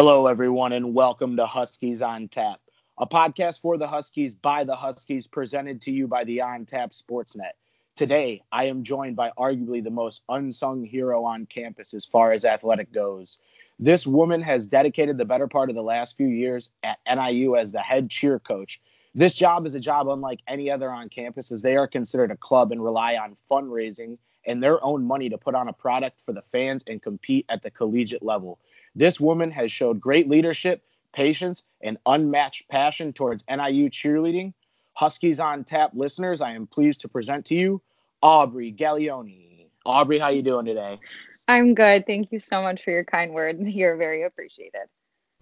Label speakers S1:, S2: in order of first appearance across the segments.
S1: Hello, everyone, and welcome to Huskies on Tap, a podcast for the Huskies by the Huskies, presented to you by the On Tap Sportsnet. Today, I am joined by arguably the most unsung hero on campus as far as athletic goes. This woman has dedicated the better part of the last few years at NIU as the head cheer coach. This job is a job unlike any other on campus, as they are considered a club and rely on fundraising and their own money to put on a product for the fans and compete at the collegiate level. This woman has showed great leadership, patience, and unmatched passion towards NIU cheerleading. Huskies on Tap listeners, I am pleased to present to you Aubrey Gaglione. Aubrey, how you doing today?
S2: I'm good. Thank you so much for your kind words. You're very appreciated.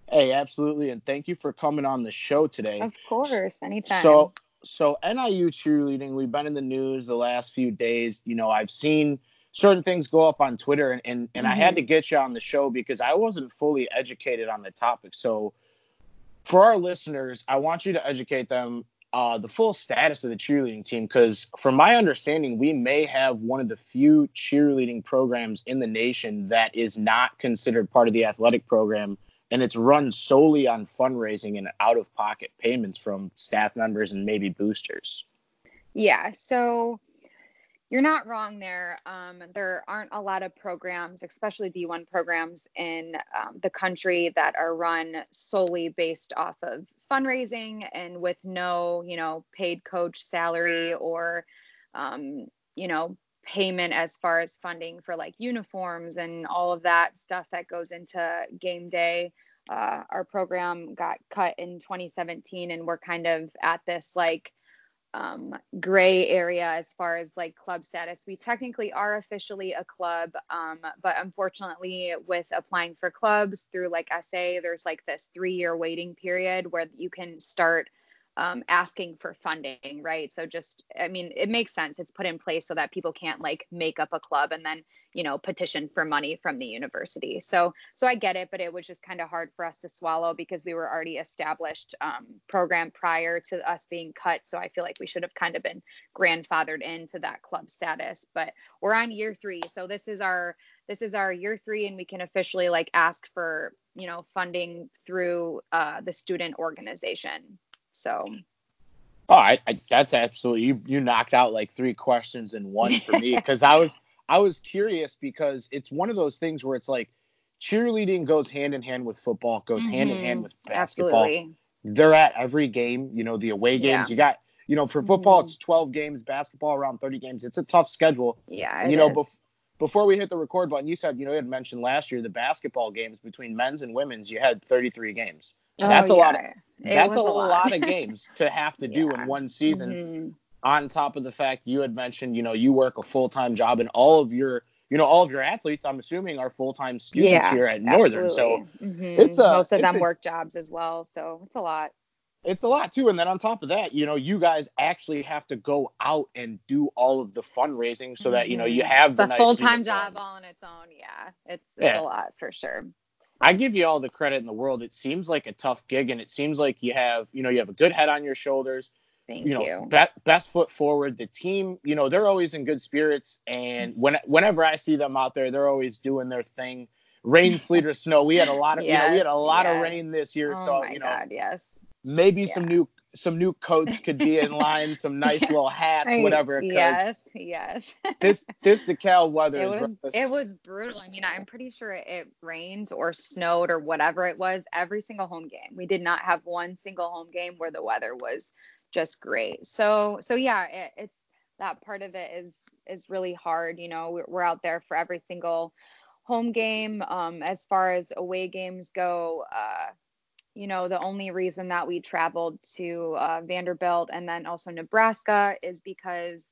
S1: Hey, absolutely, and thank you for coming on the show today.
S2: Of course, anytime.
S1: So, so NIU cheerleading, we've been in the news the last few days. You know, I've seen certain things go up on Twitter, and and, and mm-hmm. I had to mm-hmm. get you on the show because I wasn't fully educated on the topic. So, for our listeners, I want you to educate them uh, the full status of the cheerleading team because, from my understanding, we may have one of the few cheerleading programs in the nation that is not considered part of the athletic program, and it's run solely on fundraising and out of pocket payments from staff members and maybe boosters.
S2: Yeah, so you're not wrong there. Um, there aren't a lot of programs, especially D1 programs in um, the country that are run solely based off of fundraising and with no, you know, paid coach salary or, um, you know, payment as far as funding for like uniforms and all of that stuff that goes into game day. Uh, our program got cut in 2017 and we're kind of at this like um, gray area as far as like club status. We technically are officially a club, um, but unfortunately, with applying for clubs through like SA, there's like this three year waiting period where you can start um, asking for funding, right? So just, I mean, it makes sense. It's put in place so that people can't like make up a club and then, you know, petition for money from the university. So, so I get it, but it was just kind of hard for us to swallow because we were already established um, program prior to us being cut. So I feel like we should have kind of been grandfathered into that club status. But we're on year three, so this is our this is our year three, and we can officially like ask for you know funding through uh, the student organization. So.
S1: Oh, I, I, that's absolutely you. You knocked out like three questions in one for me because I was I was curious because it's one of those things where it's like cheerleading goes hand in hand with football, goes mm-hmm. hand in hand mm-hmm. with basketball. Absolutely. They're at every game. You know the away games. Yeah. You got you know for football mm-hmm. it's 12 games, basketball around 30 games. It's a tough schedule.
S2: Yeah.
S1: you know bef- before we hit the record button, you said you know you had mentioned last year the basketball games between men's and women's. You had 33 games. Oh, that's a yeah. lot. Of, that's a, a lot. lot. of games to have to do yeah. in one season. Mm-hmm. On top of the fact you had mentioned, you know, you work a full time job and all of your you know, all of your athletes, I'm assuming, are full time students yeah, here at Northern.
S2: Absolutely. So mm-hmm. it's a, most of them a, work jobs as well. So it's a lot.
S1: It's a lot too. And then on top of that, you know, you guys actually have to go out and do all of the fundraising so mm-hmm. that, you know, you mm-hmm. have
S2: it's a nice full time job all on its own. Yeah. It's, it's yeah. a lot for sure.
S1: I give you all the credit in the world. It seems like a tough gig, and it seems like you have, you know, you have a good head on your shoulders.
S2: Thank
S1: you. Know,
S2: you.
S1: Be- best foot forward. The team, you know, they're always in good spirits, and when whenever I see them out there, they're always doing their thing. Rain, sleet, or snow. We had a lot of, yes, you know, we had a lot yes. of rain this year,
S2: oh
S1: so
S2: my
S1: you know,
S2: God, yes.
S1: Maybe yeah. some new some new coats could be in line, some nice little hats, whatever.
S2: Yes, yes.
S1: this this DeKalb weather
S2: it was rough. it was brutal. I mean, I'm pretty sure it rained or snowed or whatever it was every single home game. We did not have one single home game where the weather was just great. So so yeah, it, it's that part of it is is really hard. You know, we're, we're out there for every single home game. Um, as far as away games go, uh, you know, the only reason that we traveled to uh, Vanderbilt and then also Nebraska is because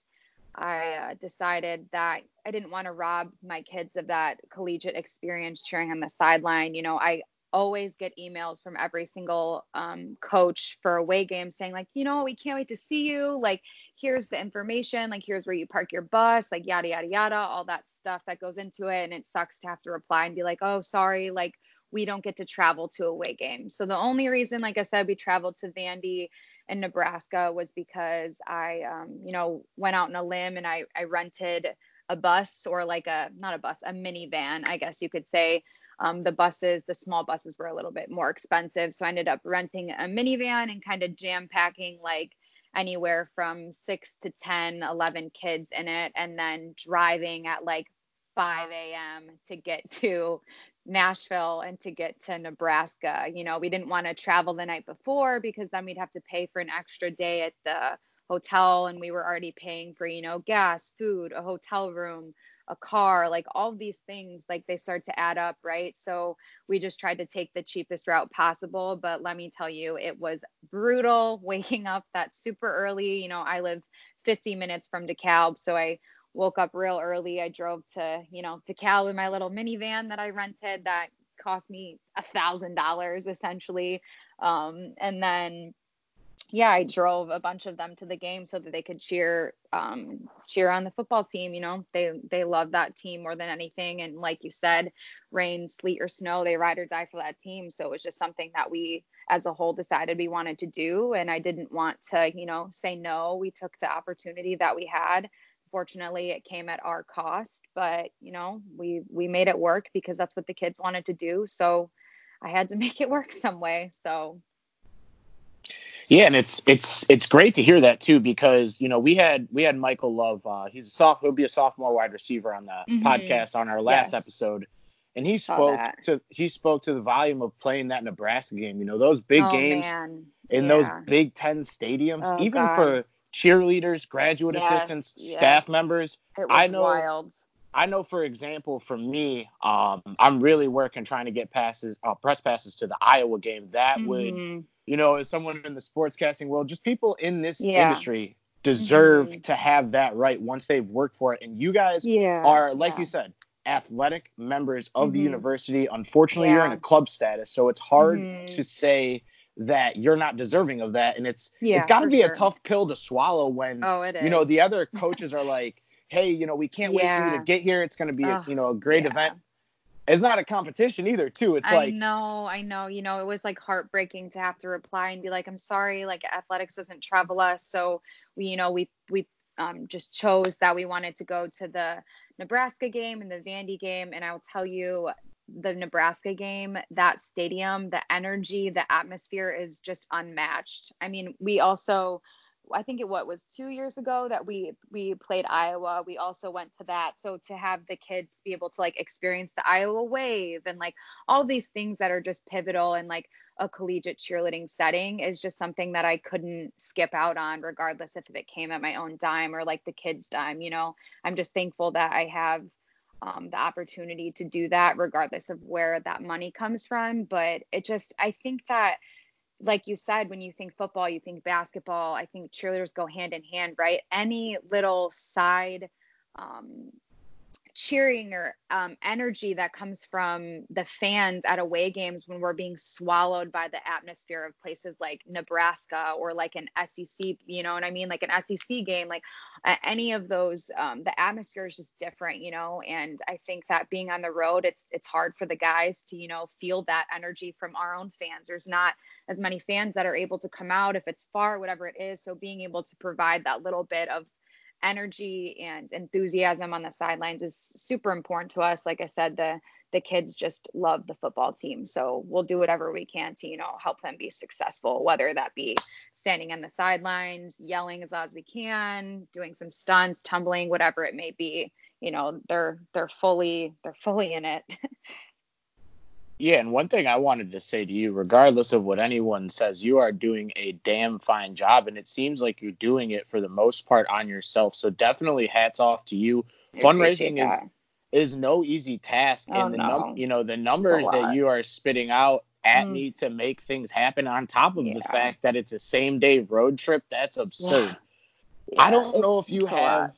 S2: I uh, decided that I didn't want to rob my kids of that collegiate experience cheering on the sideline. You know, I always get emails from every single um, coach for a away games saying like, you know, we can't wait to see you. Like, here's the information. Like, here's where you park your bus. Like, yada yada yada, all that stuff that goes into it. And it sucks to have to reply and be like, oh, sorry, like we don't get to travel to away games. So the only reason, like I said, we traveled to Vandy and Nebraska was because I, um, you know, went out on a limb and I, I rented a bus or like a not a bus, a minivan, I guess you could say, um, the buses, the small buses were a little bit more expensive. So I ended up renting a minivan and kind of jam packing like anywhere from six to 10, 11 kids in it, and then driving at like 5 a.m. to get to Nashville and to get to Nebraska. You know, we didn't want to travel the night before because then we'd have to pay for an extra day at the hotel and we were already paying for, you know, gas, food, a hotel room, a car, like all these things, like they start to add up, right? So we just tried to take the cheapest route possible. But let me tell you, it was brutal waking up that super early. You know, I live 50 minutes from DeKalb, so I woke up real early. I drove to, you know, to Cal in my little minivan that I rented that cost me a thousand dollars essentially. Um, and then yeah, I drove a bunch of them to the game so that they could cheer um, cheer on the football team. You know, they they love that team more than anything. And like you said, rain, sleet, or snow, they ride or die for that team. So it was just something that we, as a whole, decided we wanted to do. And I didn't want to, you know, say no. We took the opportunity that we had. Fortunately, it came at our cost, but you know, we we made it work because that's what the kids wanted to do. So I had to make it work some way. So
S1: yeah, and it's it's it's great to hear that too because you know we had we had Michael Love. Uh, he's a soft he'll be a sophomore wide receiver on the mm-hmm. podcast on our last yes. episode, and he spoke to he spoke to the volume of playing that Nebraska game. You know those big oh, games man. in yeah. those Big Ten stadiums, oh, even God. for cheerleaders, graduate yes, assistants, yes. staff members.
S2: I know wild.
S1: I know, for example, for me, um, I'm really working trying to get passes, uh, press passes to the Iowa game. That mm-hmm. would, you know, as someone in the sportscasting world, just people in this yeah. industry deserve mm-hmm. to have that right once they've worked for it. And you guys yeah, are, like yeah. you said, athletic members of mm-hmm. the university. Unfortunately, you're in a club status, so it's hard mm-hmm. to say that you're not deserving of that. And it's yeah, it's got to be sure. a tough pill to swallow when
S2: oh, it is.
S1: you know the other coaches are like hey, you know, we can't yeah. wait for you to get here. It's going to be, a, you know, a great yeah. event. It's not a competition either, too. It's
S2: I
S1: like
S2: I know, I know. You know, it was like heartbreaking to have to reply and be like, I'm sorry, like athletics doesn't travel us, so we, you know, we we um, just chose that we wanted to go to the Nebraska game and the Vandy game, and I'll tell you, the Nebraska game, that stadium, the energy, the atmosphere is just unmatched. I mean, we also I think it what was two years ago that we we played Iowa. We also went to that. So to have the kids be able to like experience the Iowa wave and like all these things that are just pivotal in like a collegiate cheerleading setting is just something that I couldn't skip out on, regardless if it came at my own dime or like the kids' dime. You know, I'm just thankful that I have um, the opportunity to do that, regardless of where that money comes from. But it just, I think that like you said, when you think football, you think basketball. I think cheerleaders go hand in hand, right? Any little side um, cheering or um, energy that comes from the fans at away games when we're being swallowed by the atmosphere of places like Nebraska or like an SEC, you know what I mean? Like an SEC game, like uh, any of those, um, the atmosphere is just different, you know. And I think that being on the road, it's it's hard for the guys to, you know, feel that energy from our own fans. There's not as many fans that are able to come out if it's far, whatever it is. So being able to provide that little bit of energy and enthusiasm on the sidelines is super important to us. Like I said, the the kids just love the football team. So we'll do whatever we can to, you know, help them be successful, whether that be standing on the sidelines, yelling as loud as we can, doing some stunts, tumbling, whatever it may be. You know, they're they're fully they're fully in it.
S1: Yeah, and one thing I wanted to say to you, regardless of what anyone says, you are doing a damn fine job, and it seems like you're doing it for the most part on yourself. So definitely hats off to you. I Fundraising is is no easy task,
S2: oh,
S1: and the
S2: no.
S1: num- you know the numbers that you are spitting out at mm. me to make things happen, on top of yeah. the fact that it's a same day road trip, that's absurd. Yeah, I don't know if you have.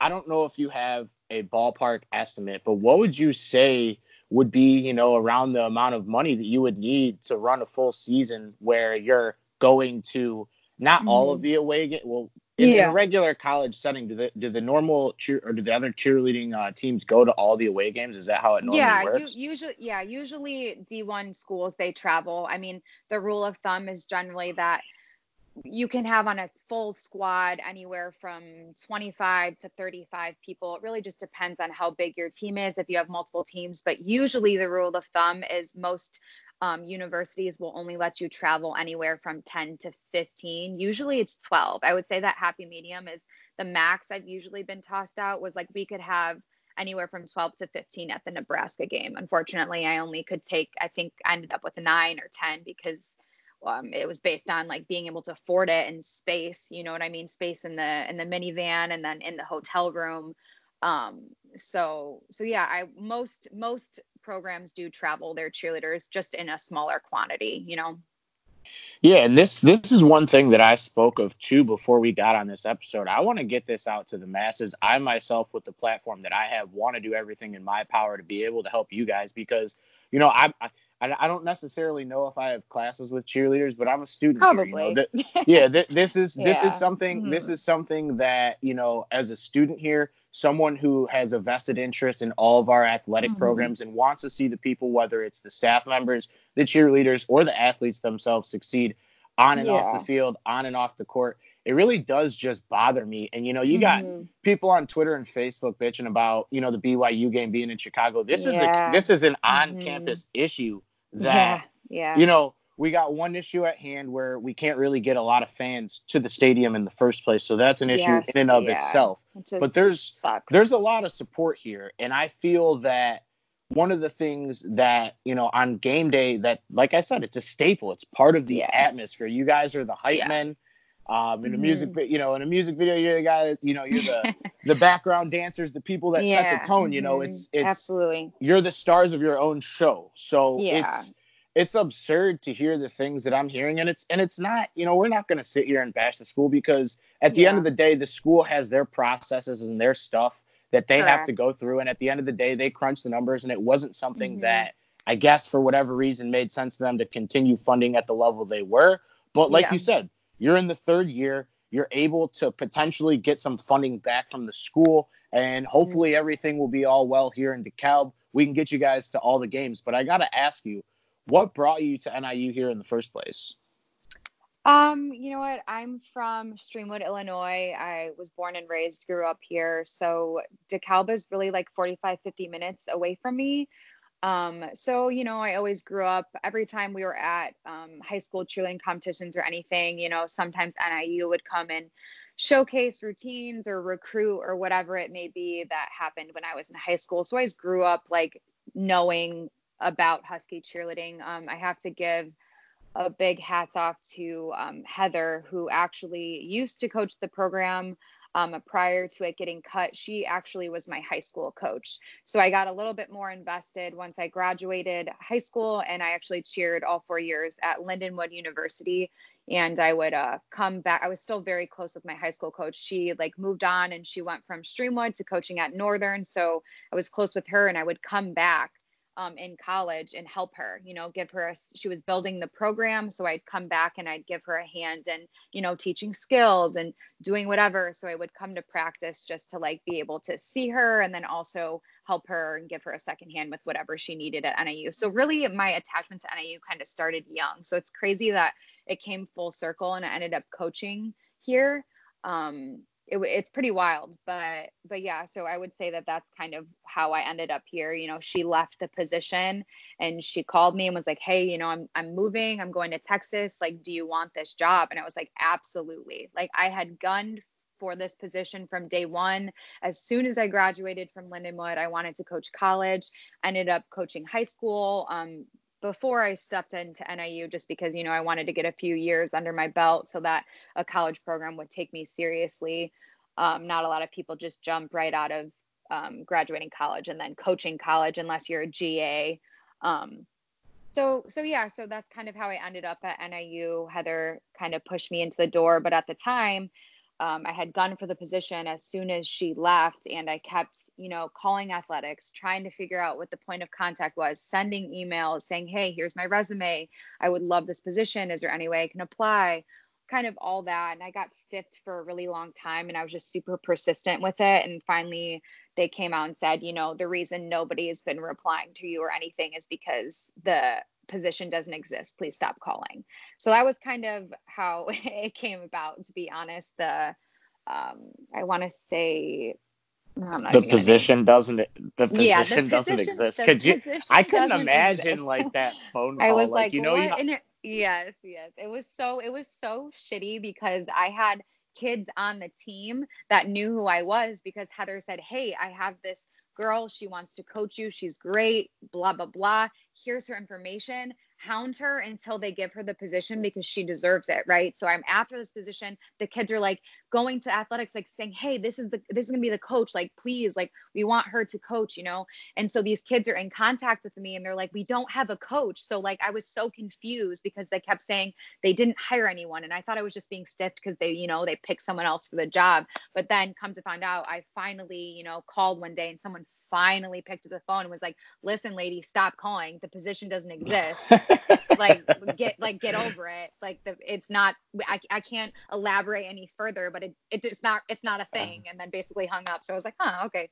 S1: I don't know if you have a ballpark estimate, but what would you say? Would be, you know, around the amount of money that you would need to run a full season where you're going to not mm-hmm. all of the away game. Well, in, yeah. in, a regular college setting, do the do the normal cheer or do the other cheerleading uh, teams go to all the away games? Is that how it normally
S2: yeah,
S1: works?
S2: Yeah, usually, yeah, usually D1 schools they travel. I mean, the rule of thumb is generally that you can have on a full squad anywhere from 25 to 35 people. It really just depends on how big your team is, if you have multiple teams. But usually, the rule of thumb is most um, universities will only let you travel anywhere from 10 to 15. Usually, it's 12. I would say that happy medium is the max I've usually been tossed out was like we could have anywhere from 12 to 15 at the Nebraska game. Unfortunately, I only could take, I think I ended up with a nine or 10 because um, it was based on like being able to afford it and space, you know what I mean? Space in the, in the minivan and then in the hotel room. Um, so, so yeah, I, most, most programs do travel their cheerleaders just in a smaller quantity, you know?
S1: Yeah, and this this is one thing that I spoke of too before we got on this episode. I want to get this out to the masses. I myself, with the platform that I have, want to do everything in my power to be able to help you guys because you know I I, I don't necessarily know if I have classes with cheerleaders, but I'm a student.
S2: Probably.
S1: Here, you know? yeah. Th- this is yeah. this is something mm-hmm. this is something that you know as a student here, someone who has a vested interest in all of our athletic mm-hmm. programs and wants to see the people, whether it's the staff members, the cheerleaders, or the athletes themselves succeed on and yeah. off the field, on and off the court. It really does just bother me. And you know, you got mm-hmm. people on Twitter and Facebook bitching about, you know, the BYU game being in Chicago. This yeah. is a this is an on-campus mm-hmm. issue that
S2: yeah. yeah.
S1: you know, we got one issue at hand where we can't really get a lot of fans to the stadium in the first place. So that's an issue yes, in and of yeah. itself.
S2: It
S1: but there's
S2: sucks.
S1: there's a lot of support here and I feel that one of the things that, you know, on game day that like I said, it's a staple. It's part of the yes. atmosphere. You guys are the hype yeah. men. Um, in a mm-hmm. music, you know, in a music video, you're the guy that, you know, you're the the background dancers, the people that yeah. set the tone. You know, mm-hmm. it's it's
S2: absolutely
S1: you're the stars of your own show. So yeah. it's it's absurd to hear the things that I'm hearing and it's and it's not, you know, we're not going to sit here and bash the school because at the yeah. end of the day the school has their processes and their stuff that they Correct. have to go through and at the end of the day they crunch the numbers and it wasn't something mm-hmm. that I guess for whatever reason made sense to them to continue funding at the level they were. But like you said, you're in the third year, you're able to potentially get some funding back from the school and hopefully mm-hmm. everything will be all well here in DeKalb. We can get you guys to all the games, but I got to ask you what brought you to NIU here in the first place?
S2: Um, you know what? I'm from Streamwood, Illinois. I was born and raised, grew up here. So DeKalb is really like 45, 50 minutes away from me. Um, so, you know, I always grew up, every time we were at um, high school cheerleading competitions or anything, you know, sometimes NIU would come and showcase routines or recruit or whatever it may be that happened when I was in high school. So I always grew up like knowing about Husky cheerleading. Um, I have to give a big hats off to um, Heather, who actually used to coach the program. Um, prior to it getting cut, she actually was my high school coach. So I got a little bit more invested once I graduated high school, and I actually cheered all four years at Lindenwood University. And I would uh, come back. I was still very close with my high school coach. She like moved on, and she went from Streamwood to coaching at Northern. So I was close with her, and I would come back um, in college and help her, you know, give her a, she was building the program. So I'd come back and I'd give her a hand and, you know, teaching skills and doing whatever. So I would come to practice just to like be able to see her and then also help her and give her a second hand with whatever she needed at NIU. So really my attachment to NIU kind of started young. So it's crazy that it came full circle and I ended up coaching here. Um, it, it's pretty wild but but yeah so i would say that that's kind of how i ended up here you know she left the position and she called me and was like hey you know i'm i'm moving i'm going to texas like do you want this job and i was like absolutely like i had gunned for this position from day one. As soon as I graduated from Lindenwood, I wanted to coach college. ended up coaching high school. Um, before I stepped into NIU just because, you know, I wanted to get a few years under my belt so that a college program would take me seriously. Um, not a lot of people just jump right out of um, graduating college and then coaching college unless you're a GA. Um, so, so yeah, so that's kind of how I ended up at NIU. Heather kind of pushed me into the door, but at the time, um, I had gone for the position as soon as she left, and I kept, you know, calling athletics, trying to figure out what the point of contact was, sending emails saying, hey, here's my resume. I would love this position. Is there any way I can apply? Kind of all that. And I got stiffed for a really long time, and I was just super persistent with it. And finally, they came out and said, you know, the reason nobody has been replying to you or anything is because the position doesn't exist. Please stop calling. So that was kind of how it came about, to be honest. The um, I want to say
S1: the position doesn't the position yeah, the doesn't position, exist. Could you? I couldn't imagine exist. like that phone call.
S2: I was
S1: like,
S2: like
S1: you know?
S2: You know, yes, yes. It was so it was so shitty because I had kids on the team that knew who I was because Heather said, "Hey, I have this girl. She wants to coach you. She's great. Blah blah blah. Here's her information." Hound her until they give her the position because she deserves it, right? So I'm after this position. The kids are like going to athletics, like saying, "Hey, this is the this is gonna be the coach. Like, please, like we want her to coach," you know. And so these kids are in contact with me, and they're like, "We don't have a coach." So like I was so confused because they kept saying they didn't hire anyone, and I thought I was just being stiffed because they, you know, they picked someone else for the job. But then come to find out, I finally, you know, called one day and someone finally picked up the phone and was like, "Listen, lady, stop calling. The position doesn't exist. like get like get over it. Like the it's not. I, I can't elaborate any further, but it, it it's not it's not a thing." And then basically hung up. So I was like, "Huh, okay."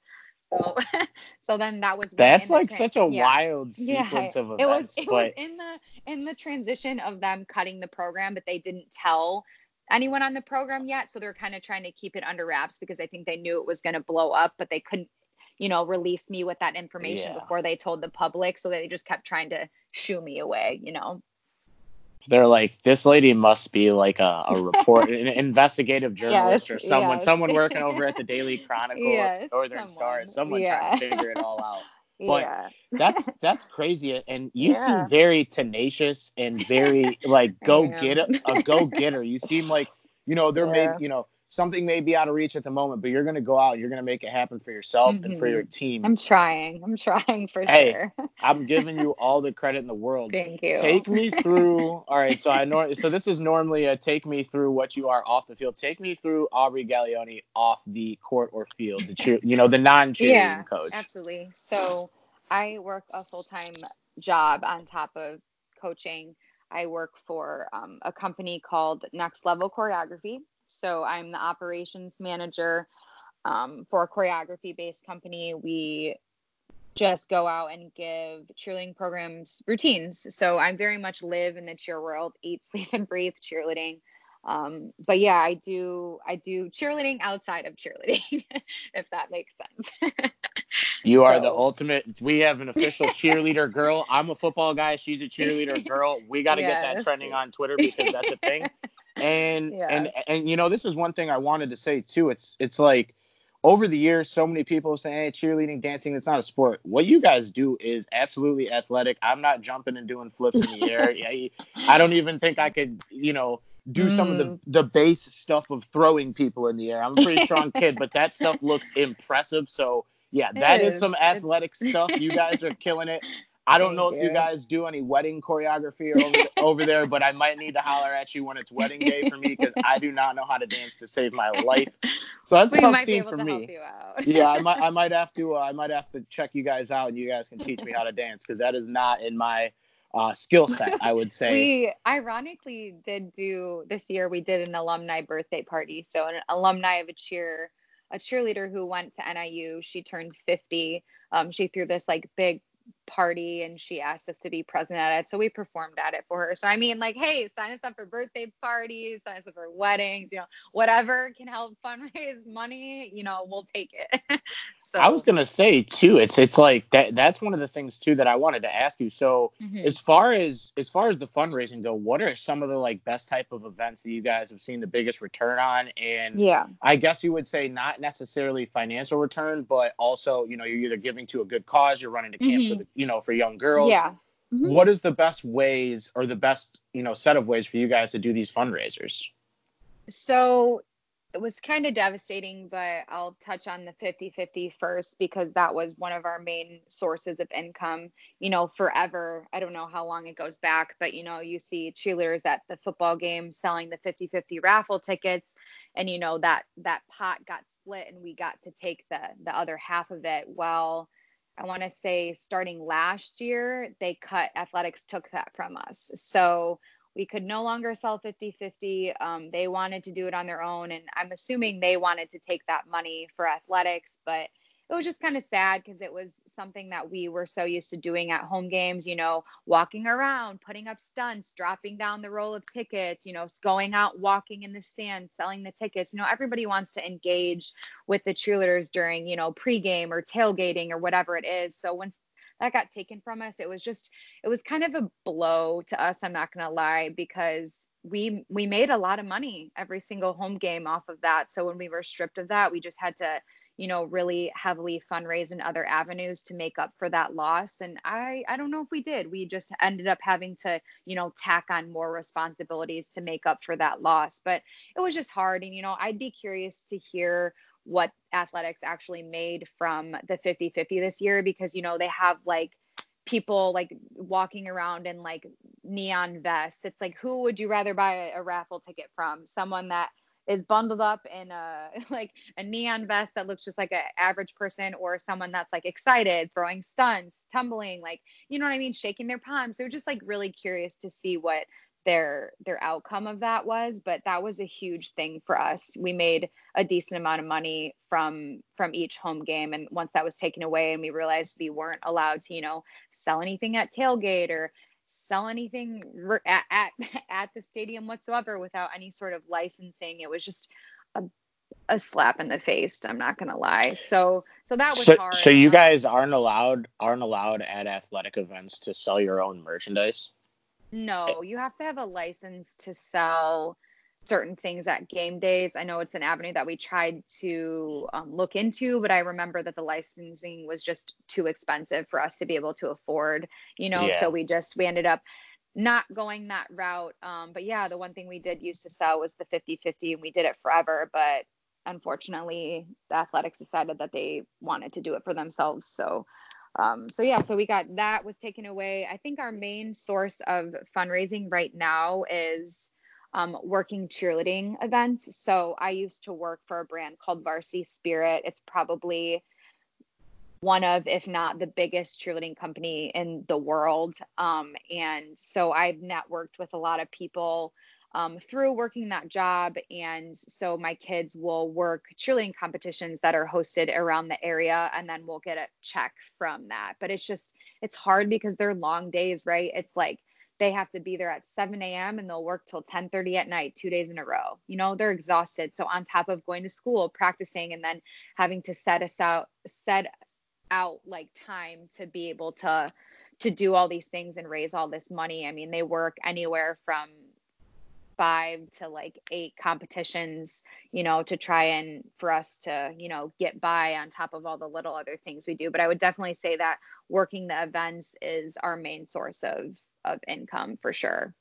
S2: So so then that was
S1: that's like tra- such a yeah. wild sequence yeah, of events.
S2: It was
S1: it
S2: but... was in the in the transition of them cutting the program, but they didn't tell anyone on the program yet. So they're kind of trying to keep it under wraps because I think they knew it was going to blow up, but they couldn't you know, release me with that information yeah. before they told the public. So they just kept trying to shoo me away, you know.
S1: They're like, this lady must be like a, a report, an investigative journalist yes, or someone, yes. someone working over at the Daily Chronicle yes, or Northern someone. Star, someone yeah. trying to figure it all out. But yeah. that's that's crazy, and you seem very tenacious and very like go get a, a go getter. You seem like you know there yeah. may you know something may be out of reach at the moment, but you're going to go out, you're going to make it happen for yourself mm-hmm. and for your mm-hmm. team.
S2: I'm trying. I'm trying for
S1: hey,
S2: sure.
S1: I'm giving you all the credit in the world.
S2: Thank you.
S1: Take me through. all right, so I know so this is normally a take me through what you are off the field. Take me through Aubrey Gaglione off the court or field, the cheer, you know, the non-cheerleading
S2: yeah,
S1: coach.
S2: Absolutely. So, I work a full-time job on top of coaching. I work for um, a company called Next Level Choreography. So I'm the operations manager um, for a choreography based company. We just go out and give cheerleading programs routines. So I very much live in the cheer world, eat, sleep, and breathe cheerleading. Um, but yeah, I do I do cheerleading outside of cheerleading, if that makes sense.
S1: you are so. the ultimate. We have an official cheerleader girl. I'm a football guy. She's a cheerleader girl. We got to yes. get that trending on Twitter because that's a thing. And yeah. and and you know, this is one thing I wanted to say too. It's it's like over the years, so many people say, hey, cheerleading, dancing, it's not a sport. What you guys do is absolutely athletic. I'm not jumping and doing flips in the air. I don't even think I could, you know, do mm. some of the mm. the base stuff of throwing people in the air. I'm a pretty strong kid, but that stuff looks impressive. So yeah, that is. is. some athletic stuff. You guys are killing it. I don't Thank know if you. guys do any wedding choreography over, over there, but I might need to holler at you when it's wedding day for me because I do not know how to dance to save my life. So that's
S2: we
S1: a tough scene for me. yeah, I might I might have to uh, I might have to check you guys out and you guys can teach me how to dance because that is not in my uh, skill set, I would say.
S2: we ironically did do this year. We did an alumni birthday party. So an alumni of a cheer, a cheerleader who went to NIU. She turns 50. Um, she threw this like big party and she asked us to be present at it. So we performed at it for her. So I mean, like, hey, sign us up for birthday parties, sign us up for weddings, you know, whatever can help fundraise money, you know, we'll take it.
S1: so I was gonna say too, it's it's like that that's one of the things too that I wanted to ask you. So mm-hmm. as far as as far as the fundraising go, what are some of the like best type of events that you guys have seen the biggest return on? And
S2: yeah,
S1: I guess you would say not necessarily financial return, but also, you know, you're either giving to a good cause, you're running a camp mm-hmm. for the you know, for young girls.
S2: Yeah.
S1: Mm-hmm. What is the best ways or the best, you know, set of ways for you guys to do these fundraisers?
S2: So it was kind of devastating, but I'll touch on the 50 50 first because that was one of our main sources of income, you know, forever. I don't know how long it goes back, but, you know, you see cheerleaders at the football game selling the 50 50 raffle tickets. And, you know, that that pot got split and we got to take the the other half of it. Well, I want to say starting last year, they cut athletics took that from us. So we could no longer sell 50 50. Um, they wanted to do it on their own. And I'm assuming they wanted to take that money for athletics, but it was just kind of sad because it was something that we were so used to doing at home games, you know, walking around, putting up stunts, dropping down the roll of tickets, you know, going out walking in the stands, selling the tickets. You know, everybody wants to engage with the cheerleaders during, you know, pregame or tailgating or whatever it is. So once that got taken from us, it was just it was kind of a blow to us, I'm not going to lie, because we we made a lot of money every single home game off of that. So when we were stripped of that, we just had to you know, really heavily fundraise in other avenues to make up for that loss. And I, I don't know if we did. We just ended up having to, you know, tack on more responsibilities to make up for that loss. But it was just hard. And, you know, I'd be curious to hear what athletics actually made from the 50 50 this year because, you know, they have like, people like walking around in like neon vests. It's like who would you rather buy a, a raffle ticket from? Someone that is bundled up in a like a neon vest that looks just like an average person or someone that's like excited throwing stunts tumbling like you know what i mean shaking their palms they're just like really curious to see what their their outcome of that was but that was a huge thing for us we made a decent amount of money from from each home game and once that was taken away and we realized we weren't allowed to you know sell anything at tailgate or sell anything at, at, at the stadium whatsoever without any sort of licensing. It was just a, a slap in the face. I'm not gonna lie. So so that was
S1: so,
S2: hard.
S1: So you guys aren't allowed aren't allowed at athletic events to sell your own merchandise.
S2: No, you have to have a license to sell certain things at game days. I know it's an avenue that we tried to um, look into, but I remember that the licensing was just too expensive for us to be able to afford, you know, yeah. so we just, we ended up not going that route. Um, but yeah, the one thing we did use to sell was the 50 50 and we did it forever. But unfortunately, the athletics decided that they wanted to do it for themselves. So, um, so yeah, so we got that was taken away. I think our main source of fundraising right now is um, working cheerleading events. So I used to work for a brand called Varsity Spirit. It's probably one of, if not the biggest cheerleading company in the world. Um, and so I've networked with a lot of people um, through working that job. And so my kids will work cheerleading competitions that are hosted around the area, and then we'll get a check from that. But it's just, it's hard because they're long days, right? It's like, they have to be there at 7 a.m. and they'll work till 10:30 at night, two days in a row. You know, they're exhausted. So on top of going to school, practicing, and then having to set us out, set out like time to be able to to do all these things and raise all this money. I mean, they work anywhere from five to like eight competitions, you know, to try and for us to, you know, get by on top of all the little other things we do. But I would definitely say that working the events is our main source of of income for sure.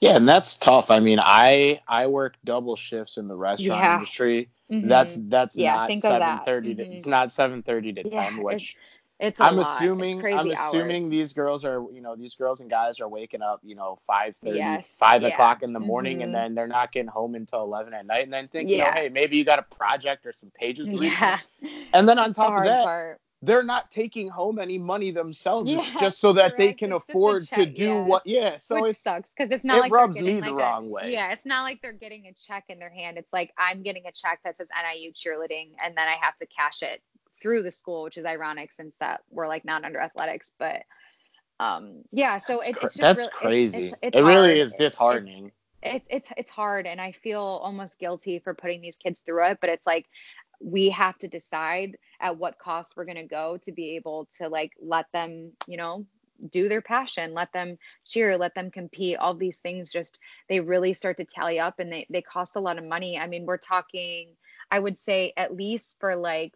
S1: Yeah, and that's tough. I mean, I I work double shifts in the restaurant
S2: yeah.
S1: industry. Mm-hmm. That's that's
S2: yeah,
S1: not seven thirty. Mm-hmm. It's not seven thirty to
S2: yeah,
S1: ten, which
S2: it's, it's
S1: I'm
S2: lot.
S1: assuming
S2: I'm
S1: assuming
S2: hours.
S1: these girls are you know these girls and guys are waking up you know five thirty,
S2: yes.
S1: five
S2: yeah.
S1: o'clock in the morning,
S2: mm-hmm.
S1: and then they're not getting home until eleven at night, and then think
S2: yeah.
S1: you know hey maybe you got a project or some pages to read.
S2: Yeah.
S1: And then on top
S2: the
S1: of that,
S2: part
S1: they're not taking home any money themselves
S2: yeah,
S1: just so that
S2: correct.
S1: they can
S2: it's
S1: afford to do
S2: yes.
S1: what yeah so
S2: which
S1: it
S2: sucks because it's not
S1: it
S2: like
S1: rubs
S2: they're
S1: me
S2: getting
S1: the
S2: like
S1: wrong way
S2: yeah it's not like they're getting a check in their hand it's like i'm getting a check that says niu cheerleading and then i have to cash it through the school which is ironic since that we're like not under athletics but um yeah so
S1: that's,
S2: it, it's just
S1: that's
S2: really,
S1: crazy
S2: it's, it's
S1: it really is disheartening.
S2: it, it's it's it's hard and i feel almost guilty for putting these kids through it but it's like we have to decide at what cost we're going to go to be able to like let them you know do their passion let them cheer let them compete all these things just they really start to tally up and they, they cost a lot of money. I mean we're talking i would say at least for like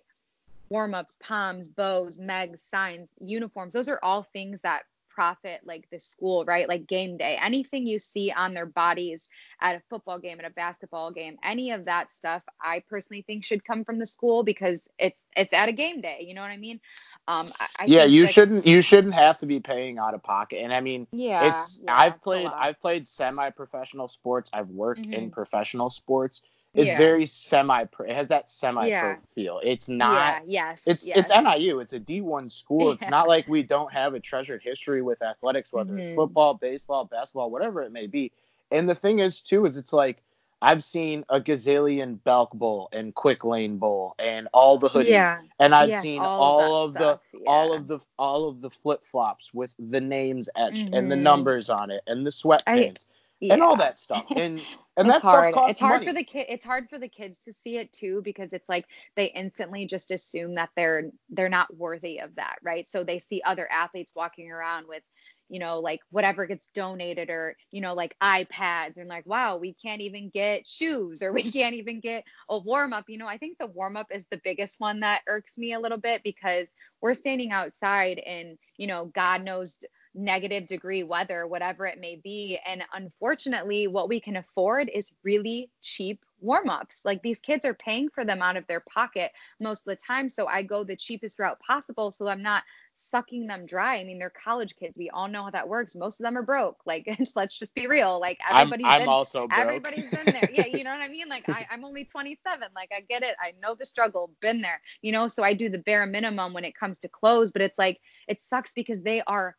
S2: warm-ups poms bows megs signs uniforms those are all things that profit like the school, right? Like game day, anything you see on their bodies at a football game, at a basketball game, any of that stuff, I personally think should come from the school because it's it's at a game day. You know what I mean? Um, I, I
S1: yeah, you
S2: that,
S1: shouldn't you shouldn't have to be paying out of pocket. And I mean,
S2: yeah,
S1: it's
S2: yeah,
S1: I've played I've played semi-professional sports. I've worked
S2: mm-hmm.
S1: in professional sports. It's
S2: yeah.
S1: very semi it has that semi pro
S2: Yeah.
S1: feel. It's not
S2: yeah, yes,
S1: it's
S2: yes.
S1: it's NIU. It's a D1 school. It's
S2: Yeah.
S1: not like we don't have a treasured history with athletics, whether it's
S2: Mhm.
S1: football, baseball, basketball, whatever it may be. And the thing is too is it's like I've seen a gazillion Belk Bowl and Quick Lane Bowl and all the hoodies,
S2: Yeah.
S1: and I've
S2: Yes,
S1: seen
S2: all
S1: all,
S2: of
S1: of, the
S2: stuff,
S1: all of the all of the flip flops with the names etched and the
S2: Mhm.
S1: numbers on it and the sweatpants and all that stuff. And and
S2: it's hard.
S1: costs
S2: it's hard
S1: money.
S2: for the kid. It's hard for the kids to see it too because it's like they instantly just assume that they're they're not worthy of that, right? So they see other athletes walking around with, you know, like whatever gets donated or you know, like iPads and like, wow, we can't even get shoes or we can't even get a warm up. You know, I think the warm up is the biggest one that irks me a little bit because we're standing outside and you know, God knows negative degree weather, whatever it may be. And unfortunately, what we can afford is really cheap warm ups. Like these kids are paying for them out of their pocket most of the time. So I go the cheapest route possible so I'm not sucking them dry. I mean, they're college kids. We all know how that works. Most of them are broke. Like, let's just be real. Like
S1: I'm,
S2: everybody's
S1: I'm
S2: been
S1: also broke.
S2: Everybody's been there. Yeah, you know what I mean? Like I, I'm only 27. Like I get it. I know the struggle, been there, you know, so I do the bare minimum when it comes to clothes, but it's like it sucks because they are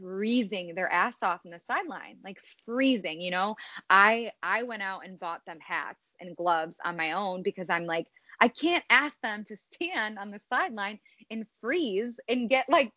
S2: freezing their ass off in the sideline, like freezing, you know. I I went out and bought them hats and gloves on my own because I'm like, I can't ask them to stand on the sideline and freeze and get like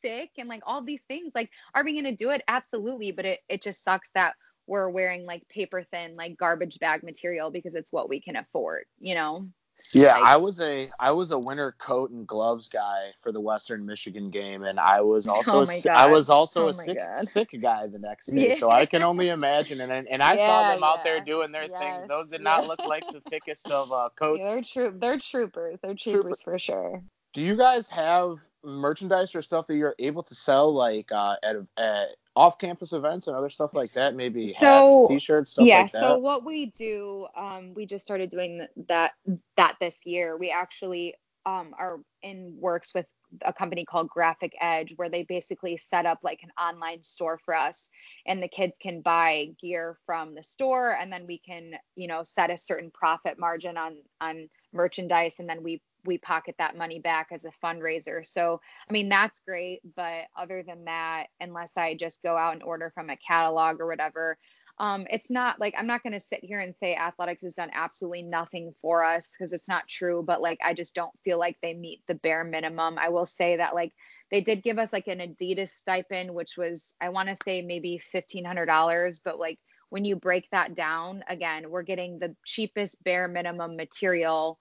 S2: sick and like all these things. Like, are we gonna do it? Absolutely, but it it just sucks that we're wearing like paper thin, like garbage bag material because it's what we can afford, you know?
S1: Yeah, I was a I was a winter coat and gloves guy for the Western Michigan game, and I was also
S2: Oh
S1: a I was also
S2: Oh
S1: a sick
S2: God.
S1: sick guy the next day. So I can only imagine. And I- and I saw
S2: Yeah,
S1: them out there doing their
S2: Yes,
S1: things. Those did not look like the thickest of uh, coats.
S2: Yeah, they're troop they're troopers. They're troopers for sure.
S1: Do you guys have merchandise or stuff that you're able to sell like uh, at, at off campus events and other stuff like that? Maybe
S2: So,
S1: hats, t-shirts, stuff
S2: yeah,
S1: like that. Yeah.
S2: So what we do, um, we just started doing that that this year. We actually um are in works with a company called Graphic Edge where they basically set up like an online store for us and the kids can buy gear from the store and then we can, you know, set a certain profit margin on on merchandise and then we we pocket that money back as a fundraiser. So, I mean, that's great, but other than that, unless I just go out and order from a catalog or whatever, um, it's not like I'm not going to sit here and say athletics has done absolutely nothing for us because it's not true, but like I just don't feel like they meet the bare minimum. I will say that like they did give us like an Adidas stipend, which was I want to say maybe fifteen hundred dollars, but like when you break that down, again, we're getting the cheapest bare minimum material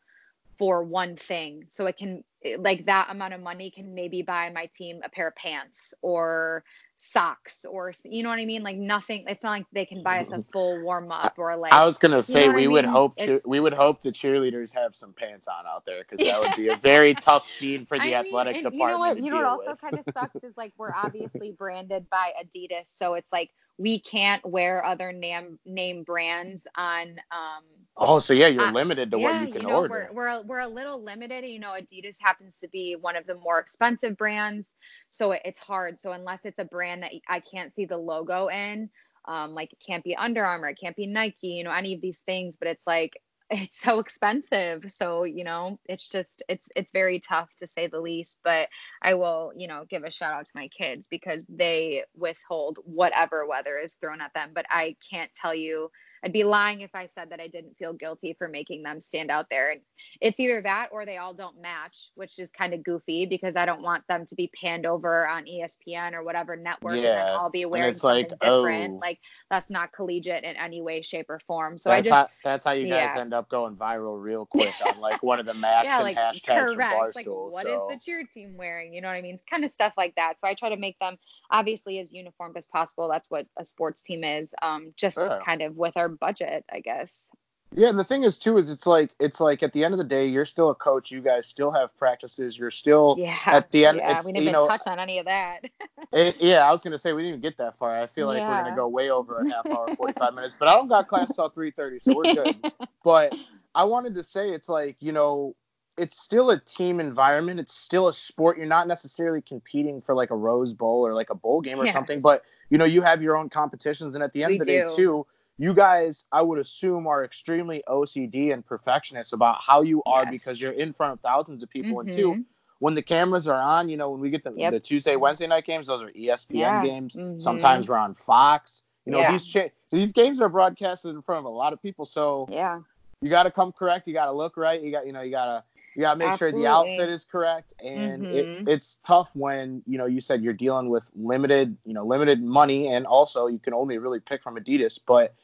S2: for one thing. So it can like that amount of money can maybe buy my team a pair of pants or socks or you know what I mean? Like nothing. It's not like they can buy us a full warm up or like.
S1: I was gonna say
S2: what I
S1: we would
S2: mean?
S1: hope cheer-
S2: It's-
S1: we would hope the cheerleaders have some pants on out there because that would be a very tough scene for the
S2: I
S1: athletic
S2: and
S1: department
S2: You know what? You know what also kind of sucks is like we're obviously branded by Adidas, so it's like we can't wear other name name brands on um
S1: oh, so yeah, you're
S2: uh,
S1: limited to
S2: yeah,
S1: what you can
S2: know,
S1: order.
S2: We're, we're, a- we're a little limited. You know, Adidas happens to be one of the more expensive brands. So it, it's hard. So unless it's a brand that I can't see the logo in, um, like it can't be Under Armour, it can't be Nike, you know, any of these things, but it's like, it's so expensive. So, you know, it's just, it's, it's very tough to say the least, but I will, you know, give a shout out to my kids because they withhold whatever weather is thrown at them. But I can't tell you, I'd be lying if I said that I didn't feel guilty for making them stand out there. And it's either that or they all don't match, which is kind of goofy because I don't want them to be panned over on ESPN or whatever network and
S1: Yeah,
S2: I'll be
S1: and
S2: wearing
S1: it's like,
S2: different.
S1: oh.
S2: Like that's not collegiate in any way, shape, or form. So I just
S1: how that's how you guys
S2: yeah.
S1: end up going viral real quick on like one of the Max
S2: yeah,
S1: and
S2: like
S1: hashtags
S2: correct. Like what is
S1: so
S2: the cheer team wearing? You know what I mean? It's kind of stuff like that. So I try to make them obviously as uniform as possible. That's what a sports team is. Um, just kind of with our budget, I guess.
S1: Yeah, and the thing is too is it's like it's like at the end of the day you're still a coach. You guys still have practices. You're still
S2: Yeah.
S1: at the end.
S2: yeah,
S1: it's,
S2: we didn't even
S1: know,
S2: touch on any of that.
S1: it- yeah, I was gonna say we didn't even get that far. I feel like we're gonna go way over a half hour, 45 minutes. But I don't got class till 3:30, so we're good. but I wanted to say it's like you know it's still a team environment. It's still a sport. You're not necessarily competing for like a Rose Bowl or like a bowl game or
S2: Yeah.
S1: something, but you know you have your own competitions, and at the end
S2: We
S1: of the day too, you guys I would assume are extremely OCD and perfectionist about how you are
S2: Yes.
S1: because you're in front of thousands of people, and two,
S2: Mhm.
S1: when the cameras are on, you know, when we get the,
S2: Yep.
S1: the Tuesday, Wednesday night games, those are ESPN
S2: Yeah.
S1: games.
S2: Mhm.
S1: Sometimes we're on Fox. You know,
S2: Yeah.
S1: these cha- these games are broadcasted in front of a lot of people, so
S2: Yeah.
S1: you got to come correct. You got to look right. You got, you know, you got to you got to make sure the outfit is correct. And
S2: Mhm.
S1: it, it's tough when you know you said you're dealing with limited, you know, limited money, and also you can only really pick from Adidas. But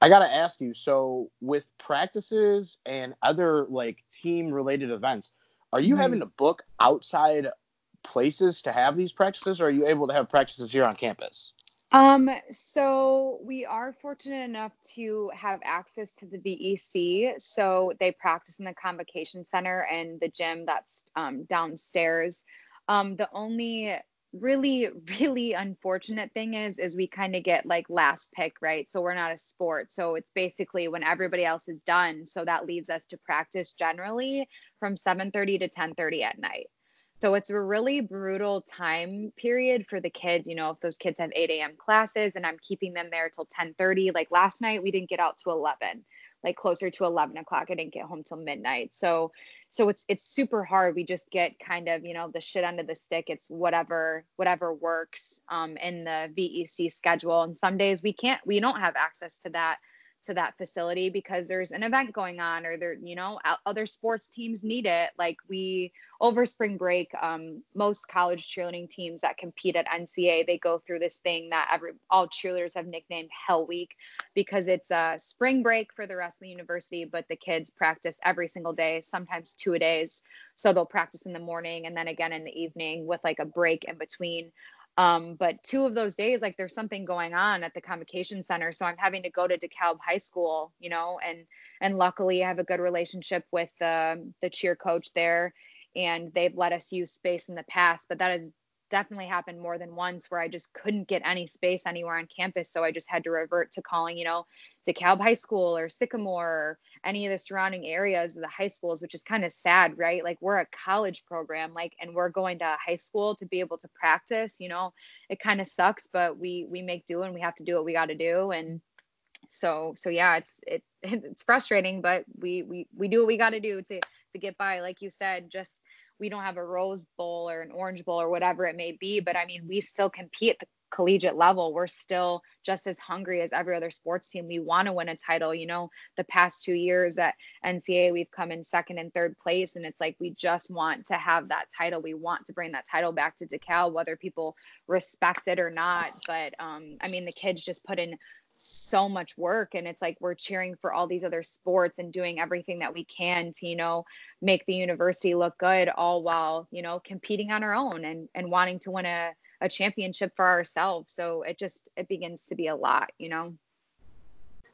S1: I got to ask you, so with practices and other like team related events, are you
S2: Mhm.
S1: having to book outside places to have these practices, or are you able to have practices here on campus?
S2: Um, so we are fortunate enough to have access to the VEC. So they practice in the convocation center and the gym that's um, downstairs. Um, the only really, really unfortunate thing is, is we kind of get like last pick, right? So we're not a sport. So it's basically when everybody else is done. So that leaves us to practice generally from 7:30 to 10:30 at night. So it's a really brutal time period for the kids. You know, if those kids have 8 a.m. classes and I'm keeping them there till 10:30. Like last night, we didn't get out to 11, like closer to 11 o'clock. I didn't get home till midnight. So, so it's it's super hard. We just get kind of you know the shit under the stick. It's whatever whatever works um, in the VEC schedule. And some days we can't. We don't have access to that to that facility because there's an event going on or there you know other sports teams need it. Like we over spring break um, most college cheerleading teams that compete at NCA they go through this thing that every all cheerleaders have nicknamed hell week because it's a spring break for the rest of the university but the kids practice every single day sometimes two a days. So they'll practice in the morning and then again in the evening with like a break in between um, but two of those days, like there's something going on at the convocation center. So I'm having to go to DeKalb High School, you know, and and luckily I have a good relationship with the the cheer coach there and they've let us use space in the past, but that has definitely happened more than once where I just couldn't get any space anywhere on campus. So I just had to revert to calling, you know, DeKalb High School or Sycamore or any of the surrounding areas of the high schools, which is kind of sad, right? Like we're a college program, like, and we're going to high school to be able to practice, you know, it kind of sucks, but we, we make do and we have to do what we got to do. And so, so yeah, it's, it, it's frustrating, but we, we, we do what we got to do to, to get by. Like you said, just, we don't have a rose bowl or an orange bowl or whatever it may be, but I mean, we still compete at the collegiate level. We're still just as hungry as every other sports team. We want to win a title. You know, the past two years at NCAA, we've come in second and third place, and it's like we just want to have that title. We want to bring that title back to DeKalb, whether people respect it or not. But um, I mean, the kids just put in so much work and it's like we're cheering for all these other sports and doing everything that we can to you know make the university look good all while you know competing on our own and and wanting to win a, a championship for ourselves so it just it begins to be a lot you know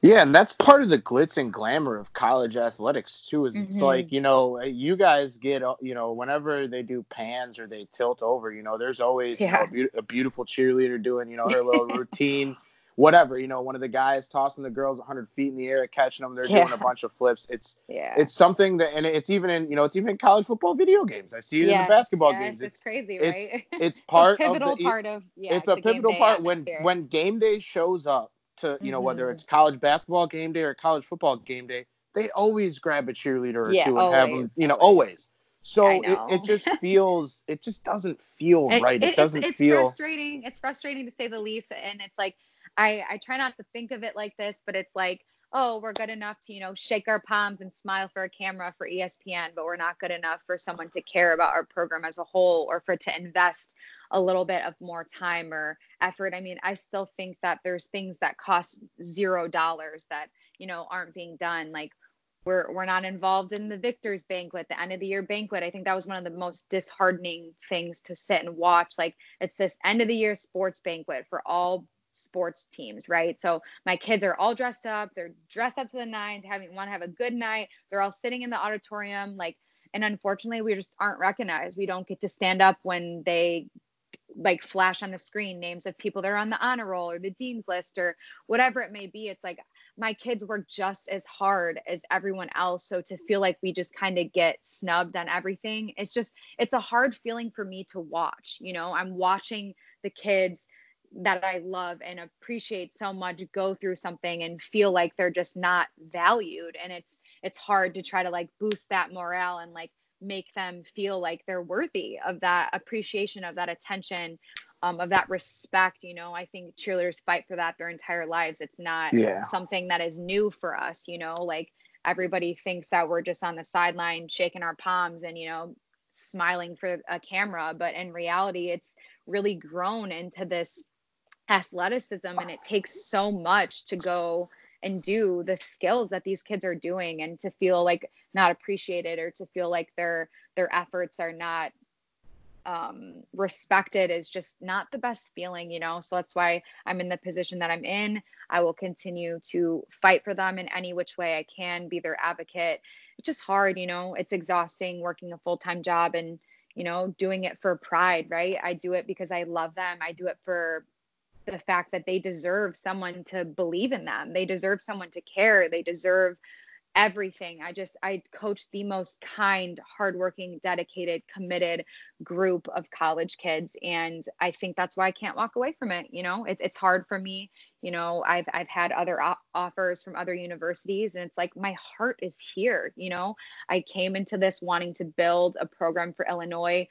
S1: Yeah, and that's part of the glitz and glamour of college athletics too. Is it's
S2: Mhm.
S1: like you know you guys get uh, you know whenever they do pans or they tilt over, you know there's always you know a, beau- a beautiful cheerleader doing you know her little routine, whatever. You know one of the guys tossing the girls 100 feet in the air, catching them. They're doing a bunch of flips. It's
S2: yeah
S1: it's something that and it's even in you know it's even in college football video games. I see it in the basketball
S2: yeah,
S1: games.
S2: it's, it's crazy
S1: it's-
S2: right
S1: it's part
S2: a
S1: of
S2: pivotal
S1: the-
S2: part of yeah
S1: it's a pivotal part when
S2: atmosphere.
S1: when game day shows up to you know whether
S2: Mhm.
S1: it's college basketball game day or college football game day they always grab a cheerleader or
S2: Yeah,
S1: two and have them you know
S2: always.
S1: always, so it, it just feels it just doesn't feel
S2: It-
S1: right it,
S2: it's-
S1: doesn't
S2: it's,
S1: feel
S2: frustrating. It's frustrating to say the least. And it's like I I try not to think of it like this, but it's like oh we're good enough to you know shake our palms and smile for a camera for ESPN, but we're not good enough for someone to care about our program as a whole or for it to invest a little bit of more time or effort. I mean, I still think that there's things that cost zero dollars that you know aren't being done. Like we're we're not involved in the victors banquet the end of the year banquet. I think that was one of the most disheartening things to sit and watch. Like it's this end of the year sports banquet for all sports teams right? So my kids are all dressed up. They're dressed up to the nines having want to have a good night. They're all sitting in the auditorium like and unfortunately we just aren't recognized. We don't get to stand up when they like flash on the screen names of people that are on the honor roll or the dean's list or whatever it may be. It's like my kids work just as hard as everyone else. So to feel like we just kind of get snubbed on everything it's just it's a hard feeling for me to watch you know? I'm watching the kids that I love and appreciate so much go through something and feel like they're just not valued and it's it's hard to try to like boost that morale and like make them feel like they're worthy of that appreciation of that attention um, of that respect. You know, I think cheerleaders fight for that their entire lives. It's not
S1: Yeah.
S2: something that is new for us. You know, like everybody thinks that we're just on the sideline shaking our palms and you know smiling for a camera, but in reality, it's really grown into this athleticism and it takes so much to go and do the skills that these kids are doing and to feel like not appreciated or to feel like their their efforts are not um, respected is just not the best feeling, you know. So that's why I'm in the position that I'm in. I will continue to fight for them in any which way I can, be their advocate. It's just hard, you know. It's exhausting working a full time job and, you know, doing it for pride, right? I do it because I love them. I do it for the fact that they deserve someone to believe in them. They deserve someone to care. They deserve everything. I just I coach the most kind, hardworking, dedicated, committed group of college kids, and I think that's why I can't walk away from it. You know, it, it's hard for me. You know, I've I've had other offers from other universities, and it's like my heart is here. You know, I came into this wanting to build a program for Illinois.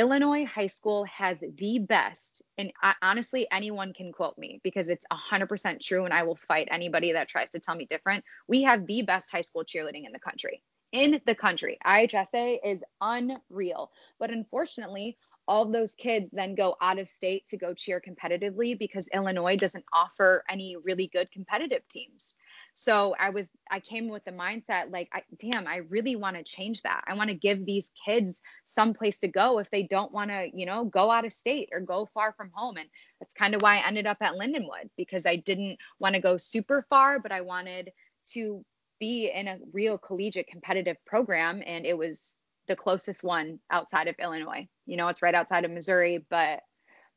S2: Illinois high school has the best, and I, honestly, anyone can quote me because it's 100% true, and I will fight anybody that tries to tell me different. We have the best high school cheerleading in the country. In the country, IHSA is unreal. But unfortunately, all those kids then go out of state to go cheer competitively because Illinois doesn't offer any really good competitive teams. So I was I came with the mindset like I, damn I really want to change that. I want to give these kids some place to go if they don't want to, you know, go out of state or go far from home and that's kind of why I ended up at Lindenwood because I didn't want to go super far but I wanted to be in a real collegiate competitive program and it was the closest one outside of Illinois. You know, it's right outside of Missouri, but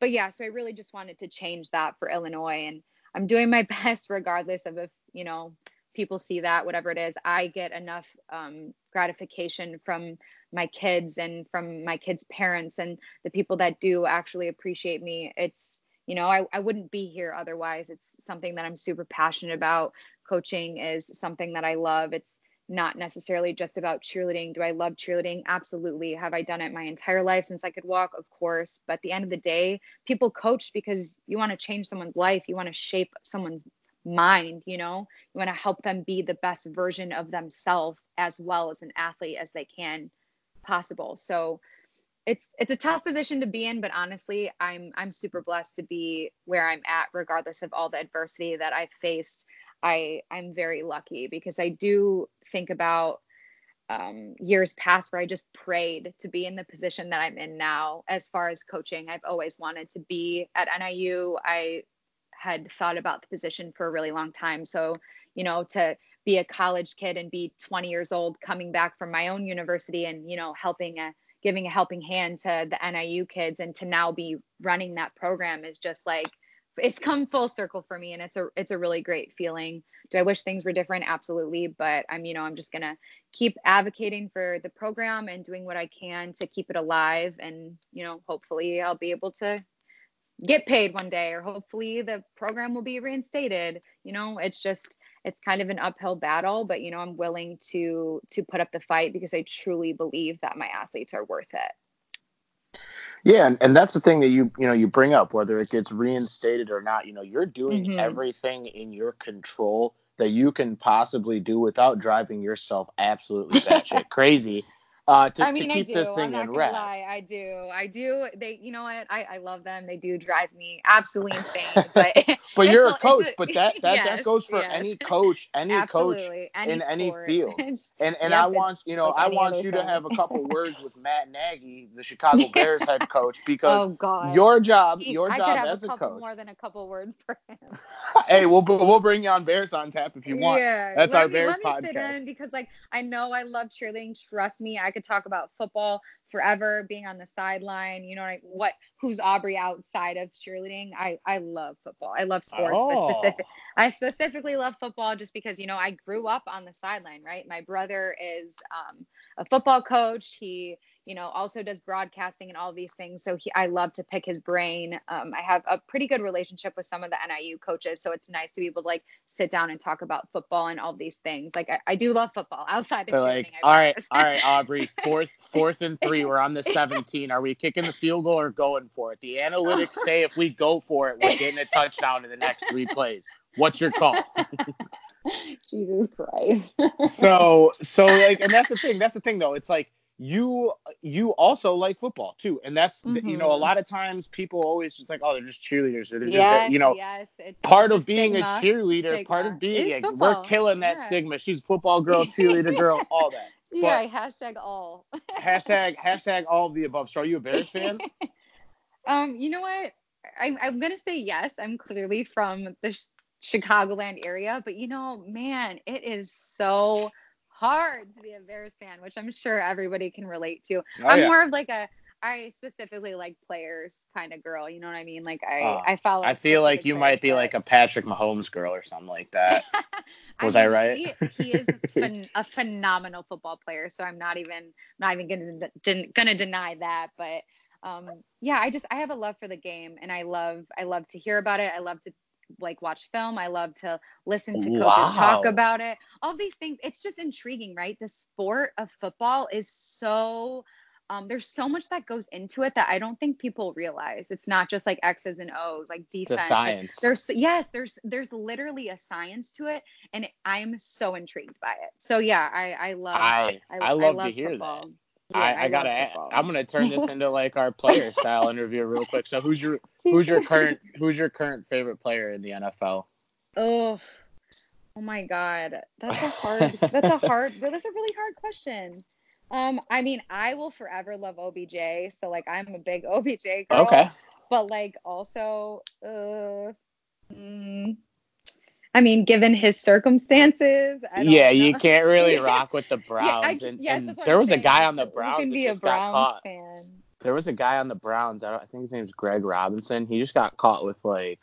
S2: but yeah, so I really just wanted to change that for Illinois and I'm doing my best regardless of if, you know, people see that, whatever it is. I get enough um, gratification from my kids and from my kids' parents and the people that do actually appreciate me. It's, you know, I, I wouldn't be here otherwise. It's something that I'm super passionate about. Coaching is something that I love. It's not necessarily just about cheerleading. Do I love cheerleading? Absolutely. Have I done it my entire life since I could walk? Of course. But at the end of the day, people coach because you want to change someone's life. You want to shape someone's mind, you know? You want to help them be the best version of themselves as well as an athlete as they can possible. So it's it's a tough position to be in, but honestly, I'm I'm super blessed to be where I'm at regardless of all the adversity that I've faced. I I'm very lucky because I do think about um, years past where I just prayed to be in the position that I'm in now. As far as coaching, I've always wanted to be at NIU. I had thought about the position for a really long time. So, you know, to be a college kid and be 20 years old coming back from my own university and, you know, helping a giving a helping hand to the NIU kids and to now be running that program is just like it's come full circle for me and it's a it's a really great feeling. Do I wish things were different? Absolutely, but I'm you know, I'm just going to keep advocating for the program and doing what I can to keep it alive and, you know, hopefully I'll be able to get paid one day or hopefully the program will be reinstated. You know, it's just it's kind of an uphill battle, but you know, I'm willing to to put up the fight because I truly believe that my athletes are worth it.
S1: Yeah, and, and that's the thing that you you know you bring up whether it gets reinstated or not. You know, you're doing
S2: Mhm.
S1: everything in your control that you can possibly do without driving yourself absolutely batshit crazy. Uh, to,
S2: I mean,
S1: to
S2: I do.
S1: this
S2: I'm not
S1: in
S2: gonna
S1: wraps.
S2: lie. I do. I do. They, you know what? I, I love them. They do drive me absolutely insane. But
S1: but you're a coach, but that that
S2: yes,
S1: that goes for
S2: yes,
S1: any coach, any coach.
S2: Any
S1: in any field. And and I
S2: yep,
S1: want
S2: it's
S1: you know
S2: like
S1: I want you to
S2: thing.
S1: have a couple words with Matt Nagy, the Chicago Bears head coach, because
S2: oh
S1: your job
S2: He-
S1: your
S2: I
S1: job
S2: could have a
S1: as a
S2: couple
S1: coach.
S2: more than a couple words for him.
S1: hey, we'll we'll bring you on Bears on tap if you want.
S2: Yeah,
S1: That's
S2: let
S1: our
S2: me
S1: Bears
S2: let me sit
S1: podcast.
S2: in because like I know I love cheerleading. Trust me, I could talk about football forever, being on the sideline. You know what? I, what who's Aubrey outside of cheerleading? I I love football. I love sports,
S1: Oh.
S2: but specific I specifically love football just because you know I grew up on the sideline. Right, my brother is um, a football coach. He you know, also does broadcasting and all these things. So he, I love to pick his brain. Um, I have a pretty good relationship with some of the NIU coaches, so it's nice to be able to like sit down and talk about football and all these things. Like I, I do love football outside of
S1: like, all right, all right, Aubrey, fourth, fourth and three. We're on the 17. Are we kicking the field goal or going for it? The analytics say if we go for it, we're getting a touchdown in the next three plays. What's your call?
S2: Jesus Christ.
S1: so so like and that's the thing. That's the thing though. It's like you you also like football too and that's mm-hmm. you know a mm-hmm. lot of times people always just like oh they're just cheerleaders or they're yes, just you know
S2: yes,
S1: part of being stigma, a cheerleader stigma. part of being a, we're killing that yeah. stigma she's football girl cheerleader girl all that
S2: yeah hashtag all
S1: hashtag hashtag all of the above so are you a bears fan
S2: um you know what I, i'm gonna say yes i'm clearly from the chicagoland area but you know man it is so hard to be a Bears fan, which I'm sure everybody can relate to. Oh, I'm yeah. more of like a I specifically like players kind of girl. You know what I mean? Like I, uh, I follow.
S1: I feel like you might be like a Patrick Mahomes girl or something like that. Was I, mean, I right?
S2: He, he is phen- a phenomenal football player, so I'm not even not even gonna gonna deny that. But um, yeah, I just I have a love for the game, and I love I love to hear about it. I love to like watch film. I love to listen to coaches wow. talk about it. All these things. It's just intriguing, right? The sport of football is so um, there's so much that goes into it that I don't think people realize. It's not just like X's and O's, like defense.
S1: The science.
S2: Like, there's yes, there's there's literally a science to it, and I'm so intrigued by it. So yeah, I I love
S1: I I, I love, I love to hear football. that. Yeah, I, I, I gotta. I'm gonna turn this into like our player style interview real quick. So who's your who's your current who's your current favorite player in the NFL?
S2: Oh, oh my God, that's a hard that's a hard that's a really hard question. Um, I mean, I will forever love OBJ. So like, I'm a big OBJ girl.
S1: Okay.
S2: But like, also, uh, mm, I mean, given his circumstances.
S1: yeah, you can't really rock with the Browns. yeah, I, and, yes, and there was saying. a guy on the Browns
S2: you can be
S1: a
S2: Browns fan.
S1: There was a guy on the Browns. I, I think his name's Greg Robinson. He just got caught with like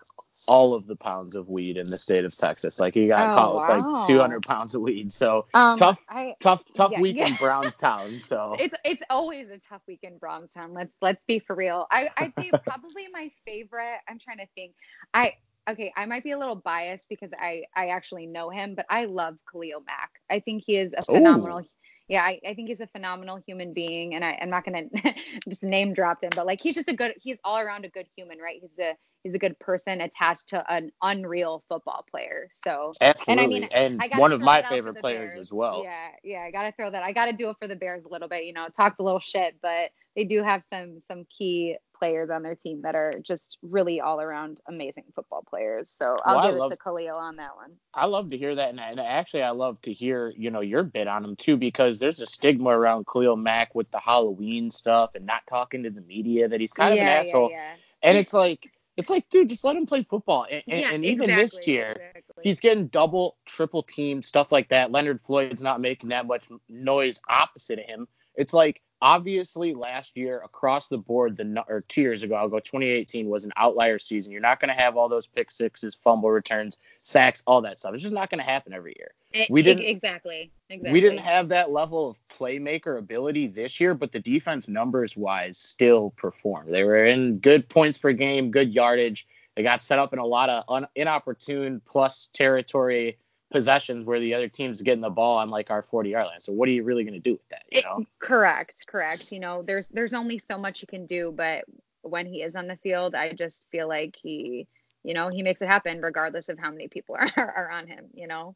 S1: all of the pounds of weed in the state of Texas. Like he got
S2: oh,
S1: caught
S2: wow.
S1: with like 200 pounds of weed. So
S2: um,
S1: tough,
S2: I,
S1: tough, tough yeah, week yeah. in Brownstown. So
S2: it's it's always a tough week in Brownstown. Let's let's be for real. I I'd say probably my favorite. I'm trying to think. I okay, I might be a little biased because I I actually know him, but I love Khalil Mack. I think he is a oh. phenomenal. Ooh. Yeah, I, I think he's a phenomenal human being, and I, I'm not gonna just name drop him, but like he's just a good. He's all around a good human, right? He's a he's a good person attached to an unreal football player. So
S1: absolutely, and I mean, and I one of my favorite players
S2: Bears.
S1: as well.
S2: Yeah, yeah, I gotta throw that. I gotta do it for the Bears a little bit. You know, talk a little shit, but they do have some some key players on their team that are just really all around amazing football players. So I'll well, give love, it to Khalil on that one.
S1: I love to hear that, and, and, actually I love to hear you know your bit on him too because there's a stigma around Khalil Mack with the Halloween stuff and not talking to the media that he's kind
S2: yeah,
S1: of an asshole,
S2: yeah, yeah.
S1: and it's like it's like, dude, just let him play football. And, and even
S2: exactly,
S1: this year,
S2: exactly.
S1: he's getting double, triple team, stuff like that. Leonard Floyd's not making that much noise opposite of him. It's like obviously last year across the board, the or two years ago, I'll go 2018 was an outlier season. You're not going to have all those pick sixes, fumble returns, sacks, all that stuff. It's just not going to happen every year.
S2: It, we didn't exactly, exactly.
S1: We didn't have that level of playmaker ability this year, but the defense numbers wise still performed. They were in good points per game, good yardage. They got set up in a lot of un, inopportune plus territory possessions where the other team's getting the ball on like our 40 yard line. So what are you really going to do with that? You know? It,
S2: correct, correct. You know, there's there's only so much you can do, but when he is on the field, I just feel like he, you know, he makes it happen regardless of how many people are, are on him. You know,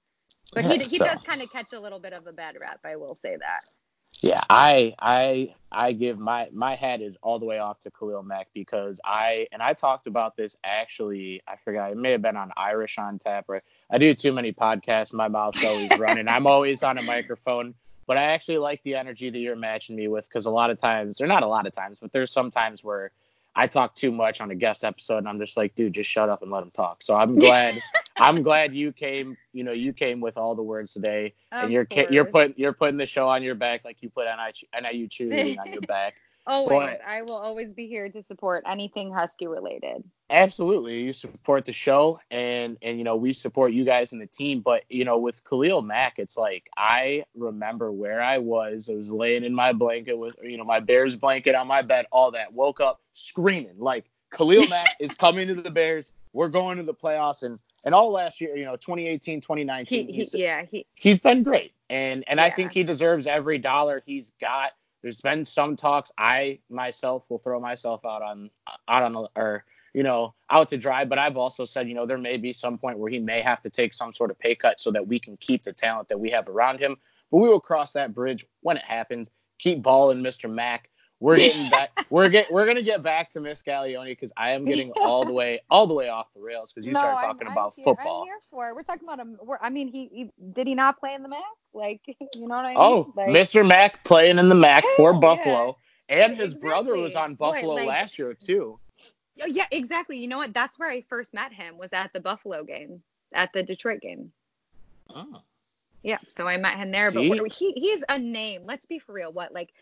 S2: but he he so. does kind of catch a little bit of a bad rap. I will say that.
S1: Yeah, I I I give my my hat is all the way off to Khalil Mack because I and I talked about this actually I forgot it may have been on Irish on Tap or I do too many podcasts my mouth's always running. I'm always on a microphone but I actually like the energy that you're matching me with because a lot of times or not a lot of times but there's some times where I talk too much on a guest episode, and I'm just like, dude, just shut up and let him talk. So I'm glad, I'm glad you came. You know, you came with all the words today,
S2: of
S1: and you're
S2: course.
S1: you're putting you're putting the show on your back like you put NIU cheerleading on your back.
S2: Always.
S1: But-
S2: I will always be here to support anything Husky related.
S1: Absolutely, you support the show, and and you know we support you guys and the team. But you know with Khalil Mack, it's like I remember where I was. I was laying in my blanket with you know my Bears blanket on my bed, all that. Woke up screaming like Khalil Mack is coming to the Bears. We're going to the playoffs, and and all last year, you know, 2018, 2019,
S2: He, he,
S1: he's,
S2: yeah, he
S1: he's been great, and and I think he deserves every dollar he's got. There's been some talks. I myself will throw myself out on out on or you know out to dry, but I've also said you know there may be some point where he may have to take some sort of pay cut so that we can keep the talent that we have around him. But we will cross that bridge when it happens. Keep balling, Mr. Mack. We're getting back. we're get we're gonna get back to Miss Gallioni because I am getting all the way all the way off the rails because you
S2: no,
S1: started
S2: I'm-
S1: talking
S2: I'm
S1: about
S2: here-
S1: football.
S2: I'm here for it. We're talking about him. I mean, he, he did he not play in the MAC? Like, you know what I oh, mean?
S1: Oh,
S2: like,
S1: Mr. Mack playing in the MAC for
S2: Yeah,
S1: Buffalo, and his
S2: Exactly.
S1: brother was on
S2: Boy,
S1: Buffalo
S2: like-
S1: last year too.
S2: Oh, yeah, exactly. You know what? That's where I first met him was at the Buffalo game, at the Detroit game.
S1: Oh.
S2: Yeah, so I met him there.
S1: See?
S2: But what, he he's a name. Let's be for real. What like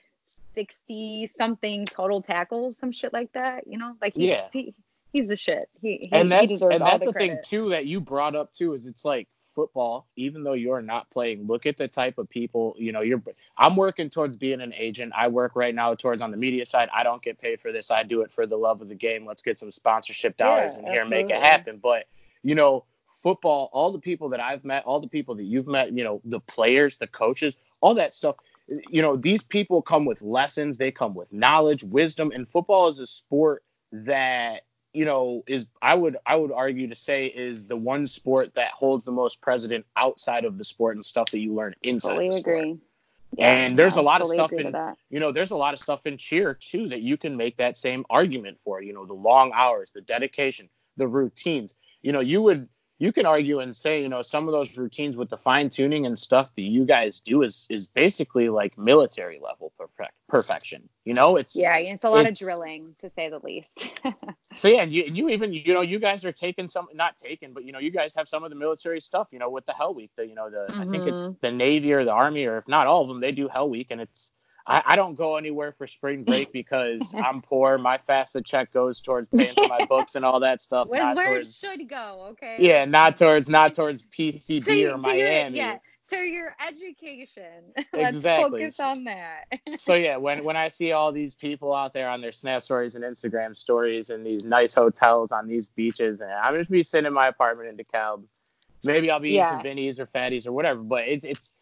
S2: sixty something total tackles, some shit like that. You know, like he,
S1: Yeah.
S2: he he's the shit. He he,
S1: And that's and that's
S2: the
S1: the thing too that you brought up too is it's like football. Even though you're not playing, look at the type of people. You know, you're. I'm working towards being an agent. I work right now towards on the media side. I don't get paid for this. I do it for the love of the game. Let's get some sponsorship dollars
S2: Yeah,
S1: in here, and make it happen. But you know, football. All the people that I've met, all the people that you've met, you know, the players, the coaches, all that stuff. You know, these people come with lessons. They come with knowledge, wisdom, and football is a sport that you know is I would I would argue to say is the one sport that holds the most precedent outside of the sport and stuff that you learn inside
S2: Fully
S1: the sport.
S2: agree.
S1: And there's a lot of stuff in-
S2: that.
S1: You know, there's a lot of stuff in cheer too that you can make that same argument for. You know, the long hours, the dedication, the routines. You know, you would you can argue and say, you know, some of those routines with the fine tuning and stuff that you guys do is is basically like military level perfect, perfection. You know, it's
S2: Yeah, it's a lot of drilling to say the least.
S1: So yeah, and you, you even you know you guys are taking some not taking, but you know you guys have some of the military stuff. You know with the Hell Week, the you know the I think it's
S2: Mhm.
S1: the Navy or the Army or if not all of them, they do Hell Week, and it's I, I don't go anywhere for spring break because I'm poor. My FAFSA check goes towards paying for my books and all that stuff,
S2: Where's where it should go, okay?
S1: yeah, not towards not towards PCB
S2: to,
S1: or
S2: your,
S1: Miami.
S2: yeah, to your education. Let's
S1: Exactly.
S2: focus on that.
S1: so yeah, when when I see all these people out there on their Snap stories and Instagram stories and these nice hotels on these beaches, and I'm just be sitting in my apartment in DeKalb. Maybe I'll be eating
S2: Yeah.
S1: some Vinnies or Fatty's or whatever, but it, it's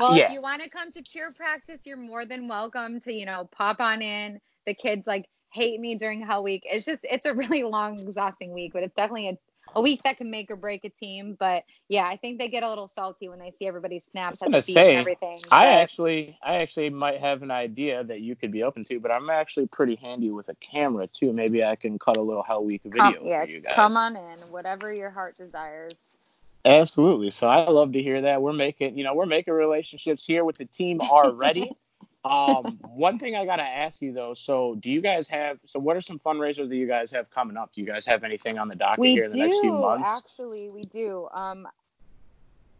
S2: Well,
S1: yeah,
S2: if you want to come to cheer practice, you're more than welcome to, you know, pop on in. The kids like hate me during Hell Week. It's just, it's a really long, exhausting week, but it's definitely a, a week that can make or break a team. But yeah, I think they get a little salty when they see everybody snaps at the
S1: gonna say,
S2: and everything.
S1: I actually I actually might have an idea that you could be open to, but I'm actually pretty handy with a camera too. Maybe I can cut a little Hell Week video
S2: come, yeah,
S1: for you guys.
S2: come on in, whatever your heart desires.
S1: Absolutely. So I love to hear that. We're making, you know, we're making relationships here with the team already. um, one thing I gotta ask you though. So, do you guys have? So, what are some fundraisers that you guys have coming up? Do you guys have anything on the docket
S2: we
S1: here in the
S2: do
S1: next few months?
S2: actually we do um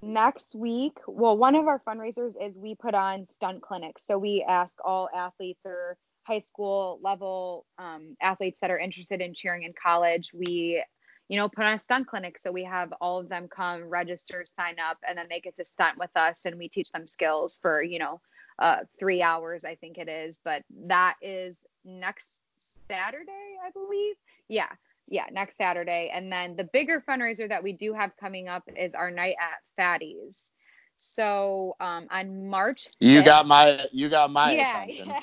S2: next week well one of our fundraisers is we put on stunt clinics so we ask all athletes or high school level um, athletes that are interested in cheering in college we you know put on a stunt clinic so we have all of them come register sign up and then they get to stunt with us and we teach them skills for you know uh, three hours i think it is but that is next saturday i believe yeah yeah, next Saturday. And then the bigger fundraiser that we do have coming up is our night at Fatty's. So um, on March.
S1: You got my, you got my
S2: yeah,
S1: attention.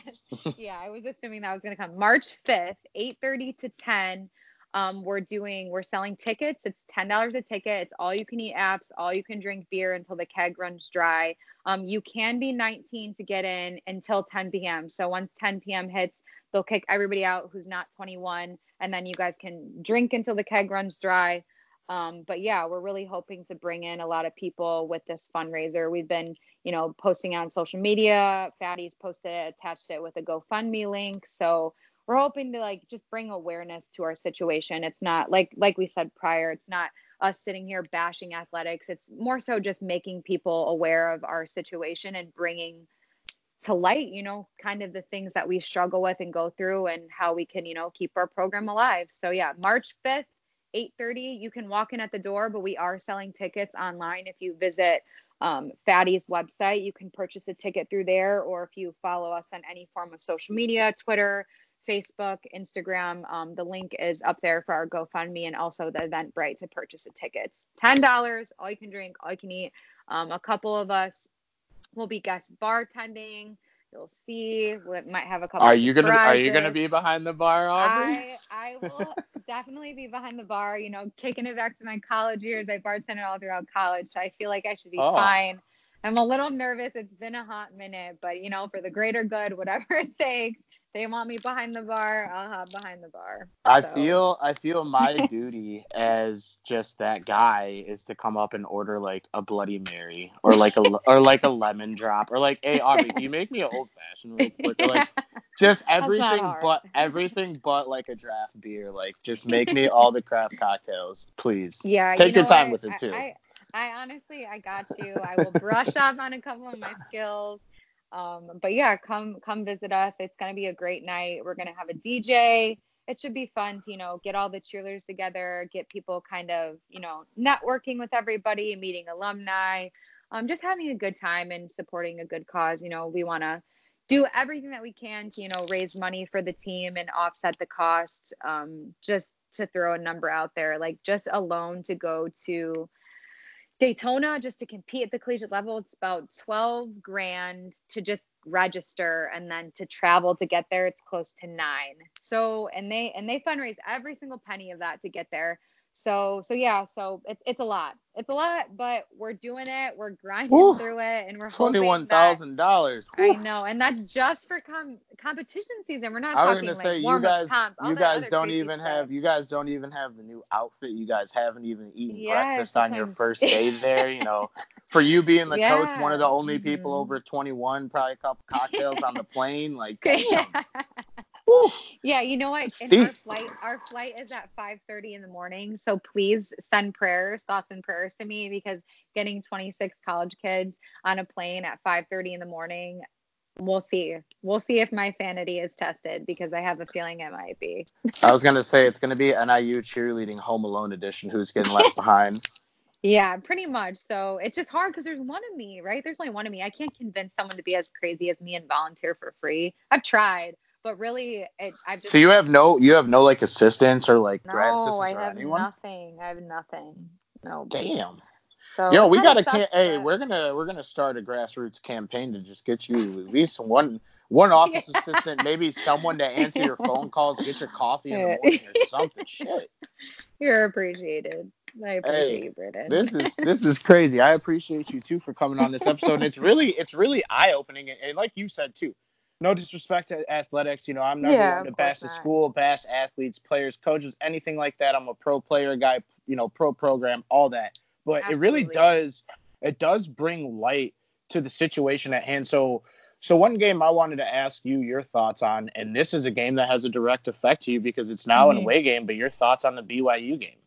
S2: yeah, yeah. I was assuming that was gonna come March 5th, 8:30 to 10. Um, we're doing, we're selling tickets. It's ten dollars a ticket. It's all you can eat apps, all you can drink beer until the keg runs dry. Um, you can be 19 to get in until 10 p.m. So once 10 p.m. hits, they'll kick everybody out who's not 21, and then you guys can drink until the keg runs dry. Um, but yeah, we're really hoping to bring in a lot of people with this fundraiser. We've been, you know, posting on social media. Fatty's posted it, attached it with a GoFundMe link. So we're hoping to like just bring awareness to our situation. It's not like like we said prior, it's not us sitting here bashing athletics. It's more so just making people aware of our situation and bringing to light, you know, kind of the things that we struggle with and go through and how we can, you know, keep our program alive. So yeah, March 5th, 8:30, you can walk in at the door, but we are selling tickets online. If you visit um, Fatty's website, you can purchase a ticket through there, or if you follow us on any form of social media, Twitter, Facebook, Instagram, um, the link is up there for our GoFundMe and also the Eventbrite to purchase the tickets. Ten dollars, all you can drink, all you can eat. Um, a couple of us will be guest bartending. You'll see. We might have a couple.
S1: Are you
S2: gonna
S1: Are you gonna be behind the bar,
S2: Aubrey? I I will definitely be behind the bar. You know, kicking it back to my college years. I bartended all throughout college, so I feel like I should be oh. fine. I'm a little nervous. It's been a hot minute, but you know, for the greater good, whatever it takes they want me behind the bar, I'll have behind the bar.
S1: I feel I feel my duty as just that guy is to come up and order like a Bloody Mary or like a or like a lemon drop or like, hey Aubrey, can you make me an old fashioned real quick? Or like just everything but everything but like a draft beer. Like just make me all the craft cocktails, please.
S2: Yeah,
S1: take
S2: you
S1: know your time with it too.
S2: I, I, I honestly I got you. I will brush up on a couple of my skills. Um, but yeah, come come visit us. It's gonna be a great night. We're gonna have a DJ. It should be fun to you know get all the cheerleaders together, get people kind of you know networking with everybody, meeting alumni, um, just having a good time and supporting a good cause. You know, we want to do everything that we can to you know raise money for the team and offset the cost. Um, just to throw a number out there, like just alone to go to Daytona just to compete at the collegiate level, it's about 12 grand to just register and then to travel to get there it's close to 9. So and they and they fundraise every single penny of that to get there. So so yeah, so it's it's a lot. It's a lot, but we're doing it. We're grinding Ooh, through it, and we're twenty one thousand
S1: dollars.
S2: I know, and that's just for com- competition season. We're not I was talking gonna like say you guys
S1: comps, you guys don't even stuff. have you guys don't even have the new outfit. You guys haven't even eaten yes, breakfast on your first day there. You know, for you being the yeah. coach, one of the only people mm-hmm. over twenty one, probably a couple cocktails on the plane. Like, damn.
S2: Yeah, you know what? And our flight, our flight is at 5:30 in the morning. So please send prayers, thoughts, and prayers to me because getting 26 college kids on a plane at 5:30 in the morning, we'll see. We'll see if my sanity is tested because I have a feeling it might be.
S1: I was gonna say it's gonna be NIU cheerleading Home Alone edition. Who's getting left behind?
S2: Yeah, pretty much. So it's just hard because there's one of me, right? There's only one of me. I can't convince someone to be as crazy as me and volunteer for free. I've tried, but really, it, I've just.
S1: So you have no, you have no like assistants or like
S2: no,
S1: grad assistants
S2: I
S1: or
S2: have
S1: anyone?
S2: nothing. I have nothing. No.
S1: Damn. So Yo, we gotta. Can- hey, we're gonna we're gonna start a grassroots campaign to just get you at least one one office yeah. assistant, maybe someone to answer your phone calls, get your coffee in the morning or something. Shit.
S2: You're appreciated. I appreciate hey, you, Britton.
S1: this is this is crazy. I appreciate you too for coming on this episode. And it's really it's really eye opening and, and like you said too no disrespect to athletics. You know, I'm never yeah, to bash the school, bash athletes, players, coaches, anything like that. I'm a pro player guy, you know, pro program, all that. But Absolutely. it really does, it does bring light to the situation at hand. So, so one game I wanted to ask you your thoughts on, and this is a game that has a direct effect to you because it's now mm-hmm. an away game. But your thoughts on the BYU game?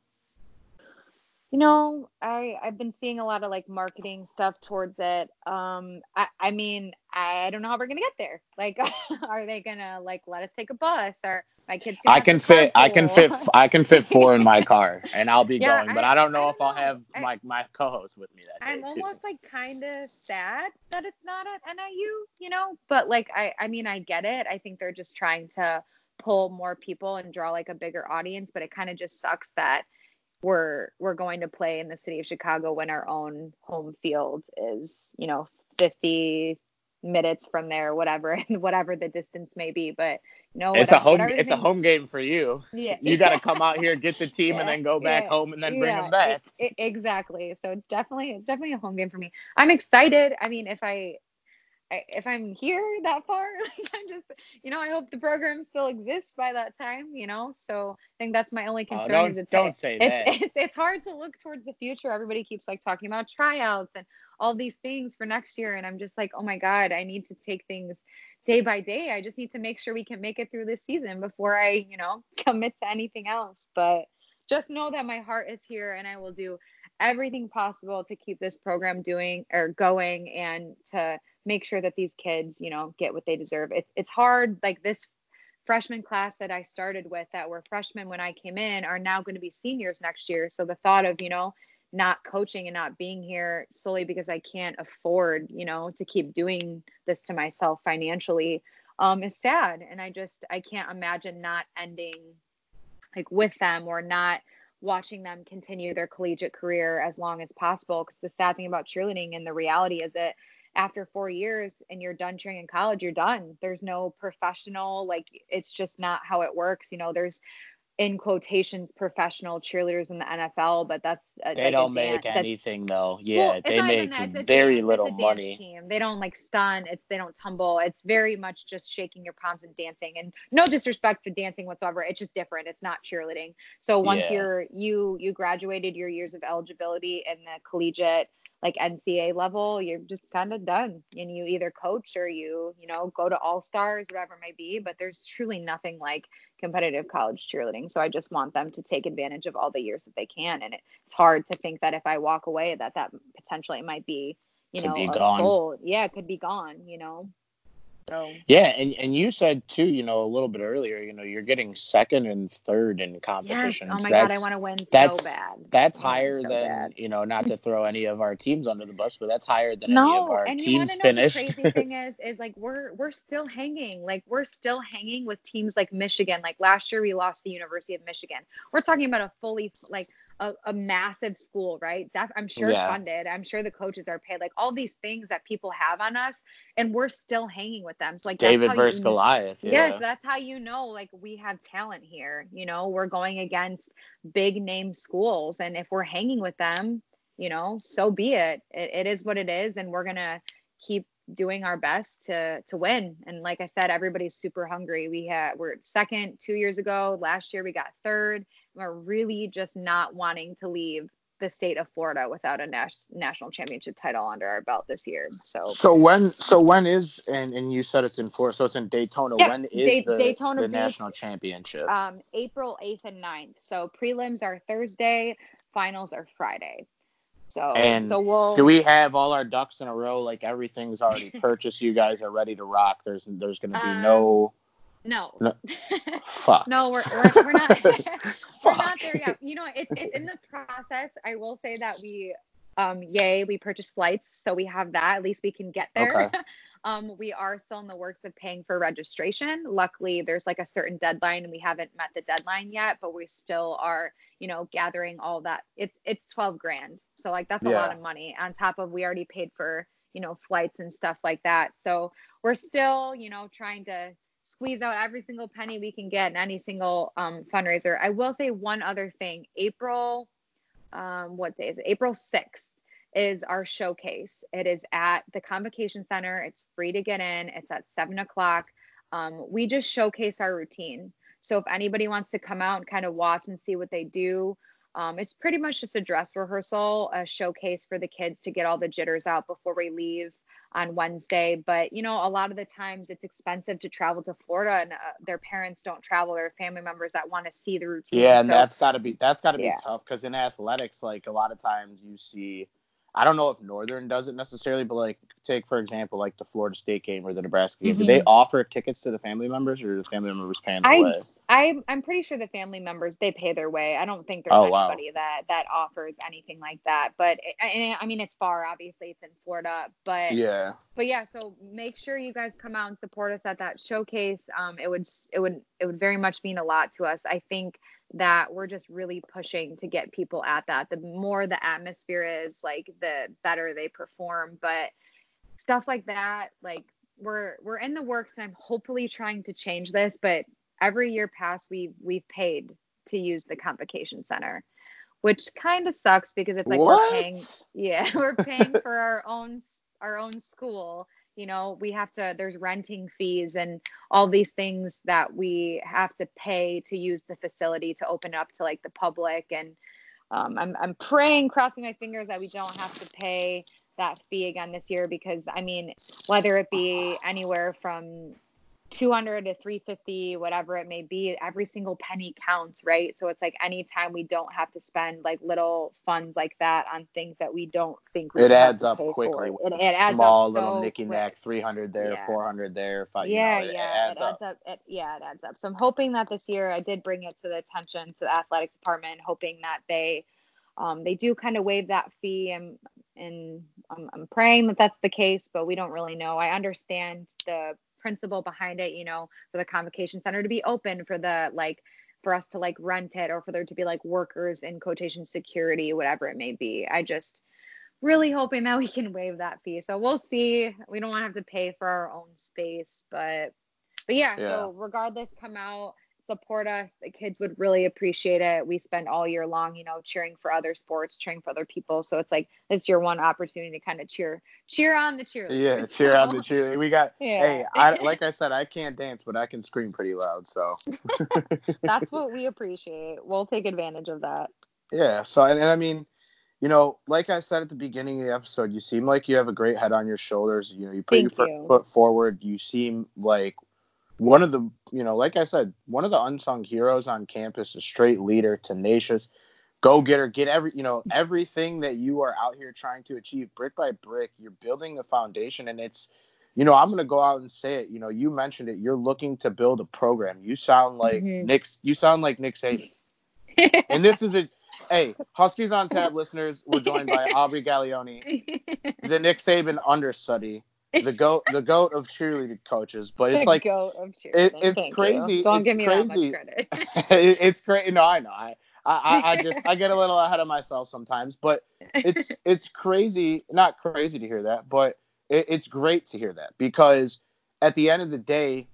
S2: You know, I I've been seeing a lot of like marketing stuff towards it. Um, I I mean, I don't know how we're gonna get there. Like, are they gonna like let us take a bus or my kids?
S1: I can fit. I can fit. I can fit four in my car, and I'll be yeah, going. But I, don't know I don't if know. I'll have I, my my co-host with me that day
S2: I'm
S1: too.
S2: almost like kind of sad that it's not at NIU, you know. But like, I I mean, I get it. I think they're just trying to pull more people and draw like a bigger audience. But it kind of just sucks that we're we're going to play in the city of Chicago when our own home field is, you know, 50 minutes from there, whatever whatever the distance may be. But you know,
S1: it's a home it's a home game for you. Yeah, you got to come out here, get the team, yeah, and then go back yeah, home and then bring them back.
S2: It, it, exactly. So it's definitely it's definitely a home game for me. I'm excited. I mean, if I if I'm here that far, like I'm just, you know, I hope the program still exists by that time, you know. So I think that's my only oh, concern.
S1: don't, is it's, don't say
S2: it's,
S1: that.
S2: It's, it's hard to look towards the future. Everybody keeps like talking about tryouts and all these things for next year, and I'm just like, oh my god, I need to take things day by day. I just need to make sure we can make it through this season before I, you know, commit to anything else. But just know that my heart is here, and I will do everything possible to keep this program doing or going and to make sure that these kids, you know, get what they deserve. It's it's hard. Like this freshman class that I started with that were freshmen when I came in are now going to be seniors next year. So the thought of, you know, not coaching and not being here solely because I can't afford, you know, to keep doing this to myself financially um, is sad. And I just, I can't imagine not ending like with them or not watching them continue their collegiate career as long as possible. Because the sad thing about cheerleading and the reality is that after four years and you're done cheering in college, you're done. There's no professional, like, it's just not how it works. You know, there's in quotations professional cheerleaders in the NFL, but that's
S1: uh, they like don't make anything though. Yeah, well, they make very dance, little money.
S2: Team. They don't like stun. It's they don't tumble. It's very much just shaking your palms and dancing. And no disrespect for dancing whatsoever. It's just different. It's not cheerleading. So once yeah. you're you you graduated your years of eligibility in the collegiate like NCAA level, you're just kind of done. And you either coach or you, you know, go to all stars, whatever it may be. But there's truly nothing like competitive college cheerleading. So I just want them to take advantage of all the years that they can. And it's hard to think that if I walk away, that that potentially might be, you could know, a gone. goal. Yeah, it could be gone. You know.
S1: So yeah, and and you said too, you know, a little bit earlier, you know, you're getting second and third in competitions.
S2: Yes. Oh my that's, god, I want to win so bad.
S1: That's higher so than bad. you know, not to throw any of our teams under the bus, but that's higher than no, any of our
S2: and
S1: teams
S2: you
S1: know finished.
S2: The crazy thing is, is like we're we're still hanging, like we're still hanging with teams like Michigan. Like last year, we lost the University of Michigan. We're talking about a fully like a, a massive school, right? That I'm sure yeah. funded. I'm sure the coaches are paid. Like all these things that people have on us, and we're still hanging with them. So like
S1: David versus you, Goliath. Yeah.
S2: Yes, that's how you know like we have talent here. You know, we're going against big name schools, and if we're hanging with them, you know, so be it. It, it is what it is, and we're gonna keep doing our best to to win. And like I said, everybody's super hungry. We had we're second two years ago. Last year we got third. We're really just not wanting to leave the state of Florida without a nas- national championship title under our belt this year. So
S1: So when so when is and and you said it's in Florida, so it's in Daytona. Yeah, when is the, Daytona the Beach, national championship?
S2: Um April 8th and 9th. So prelims are Thursday, finals are Friday. So
S1: and
S2: so we'll
S1: do we have all our ducks in a row? Like everything's already purchased. you guys are ready to rock. There's there's gonna be um,
S2: no. No. no. Fuck. no, we're, we're, we're not we're not there yet. You know, it's it's in the process. I will say that we um yay, we purchased flights, so we have that. At least we can get there. Okay. Um, we are still in the works of paying for registration. Luckily, there's like a certain deadline, and we haven't met the deadline yet, but we still are, you know, gathering all that. It's it's 12 grand, so like that's a yeah. lot of money on top of we already paid for, you know, flights and stuff like that. So we're still, you know, trying to squeeze out every single penny we can get in any single um, fundraiser. I will say one other thing. April, um, what day is it? April 6th is our showcase. It is at the Convocation Center. It's free to get in. It's at seven o'clock. Um, we just showcase our routine. So if anybody wants to come out and kind of watch and see what they do, um, it's pretty much just a dress rehearsal, a showcase for the kids to get all the jitters out before we leave on Wednesday. But you know, a lot of the times it's expensive to travel to Florida, and uh, their parents don't travel. Their family members that want to see the routine.
S1: Yeah, and so, that's got to be that's got to be yeah. tough because in athletics, like a lot of times you see I don't know if Northern does it necessarily, but like take for example like the Florida State game or the Nebraska game. Mm-hmm. Do they offer tickets to the family members or the family members paying their
S2: I,
S1: way?
S2: I I'm pretty sure the family members they pay their way. I don't think there's oh, anybody wow. that that offers anything like that. But it, I mean it's far obviously it's in Florida, but
S1: yeah.
S2: But yeah, so make sure you guys come out and support us at that showcase. Um, it would it would it would very much mean a lot to us. I think that we're just really pushing to get people at that. The more the atmosphere is, like the better they perform. But stuff like that, like we're we're in the works and I'm hopefully trying to change this, but every year past we we've paid to use the convocation center. Which kind of sucks because it's like
S1: what?
S2: we're paying yeah, we're paying for our own our own school you know we have to there's renting fees and all these things that we have to pay to use the facility to open up to like the public. And um, I'm, I'm praying crossing my fingers that we don't have to pay that fee again this year because i mean whether it be anywhere from 200 to 350 whatever it may be every single penny counts right? So it's like anytime we don't have to spend like little funds like that on things that we don't think we
S1: it adds up
S2: quickly
S1: it, it adds small up little so nicky nack 300 there yeah. 400 there five,
S2: yeah
S1: you know, it,
S2: yeah
S1: it adds,
S2: it adds up, up. It, yeah it adds up. So i'm hoping that this year i did bring it to the attention to the athletics department hoping that they um, they do kind of waive that fee. And and I'm, I'm praying that that's the case but we don't really know. I understand the principle behind it, you know, for the convocation center to be open for the like for us to like rent it or for there to be like workers in quotation security, whatever it may be. I just really hoping that we can waive that fee. So we'll see. We don't want to have to pay for our own space, but but yeah, yeah. so regardless, come out support us. The kids would really appreciate it. We spend all year long, you know, cheering for other sports, cheering for other people. So it's like it's your one opportunity to kind of cheer cheer on the cheerleaders.
S1: Yeah, cheer so. on the cheerleader. We got yeah. hey, I like I said, I can't dance, but I can scream pretty loud. So
S2: that's what we appreciate. We'll take advantage of that.
S1: Yeah. So and, and I mean, you know, like I said at the beginning of the episode, you seem like you have a great head on your shoulders. You know, you put Thank your you. foot forward. You seem like one of the you know like i said one of the unsung heroes on campus a straight leader tenacious go getter get every you know everything that you are out here trying to achieve brick by brick. You're building a foundation and it's you know i'm going to go out and say it. You know you mentioned it. You're looking to build a program. You sound like mm-hmm. nick you sound like nick saban. And this is a hey huskies on tap listeners we're joined by aubrey gaglione the nick saban understudy the goat the goat of cheerleading coaches but it's
S2: the
S1: like
S2: goat of cheerleading. It,
S1: it's crazy
S2: you. don't
S1: it's
S2: give me
S1: crazy.
S2: that much credit
S1: it, it's crazy no i know I, I i just i get a little ahead of myself sometimes but it's it's crazy not crazy to hear that but it, it's great to hear that because at the end of the day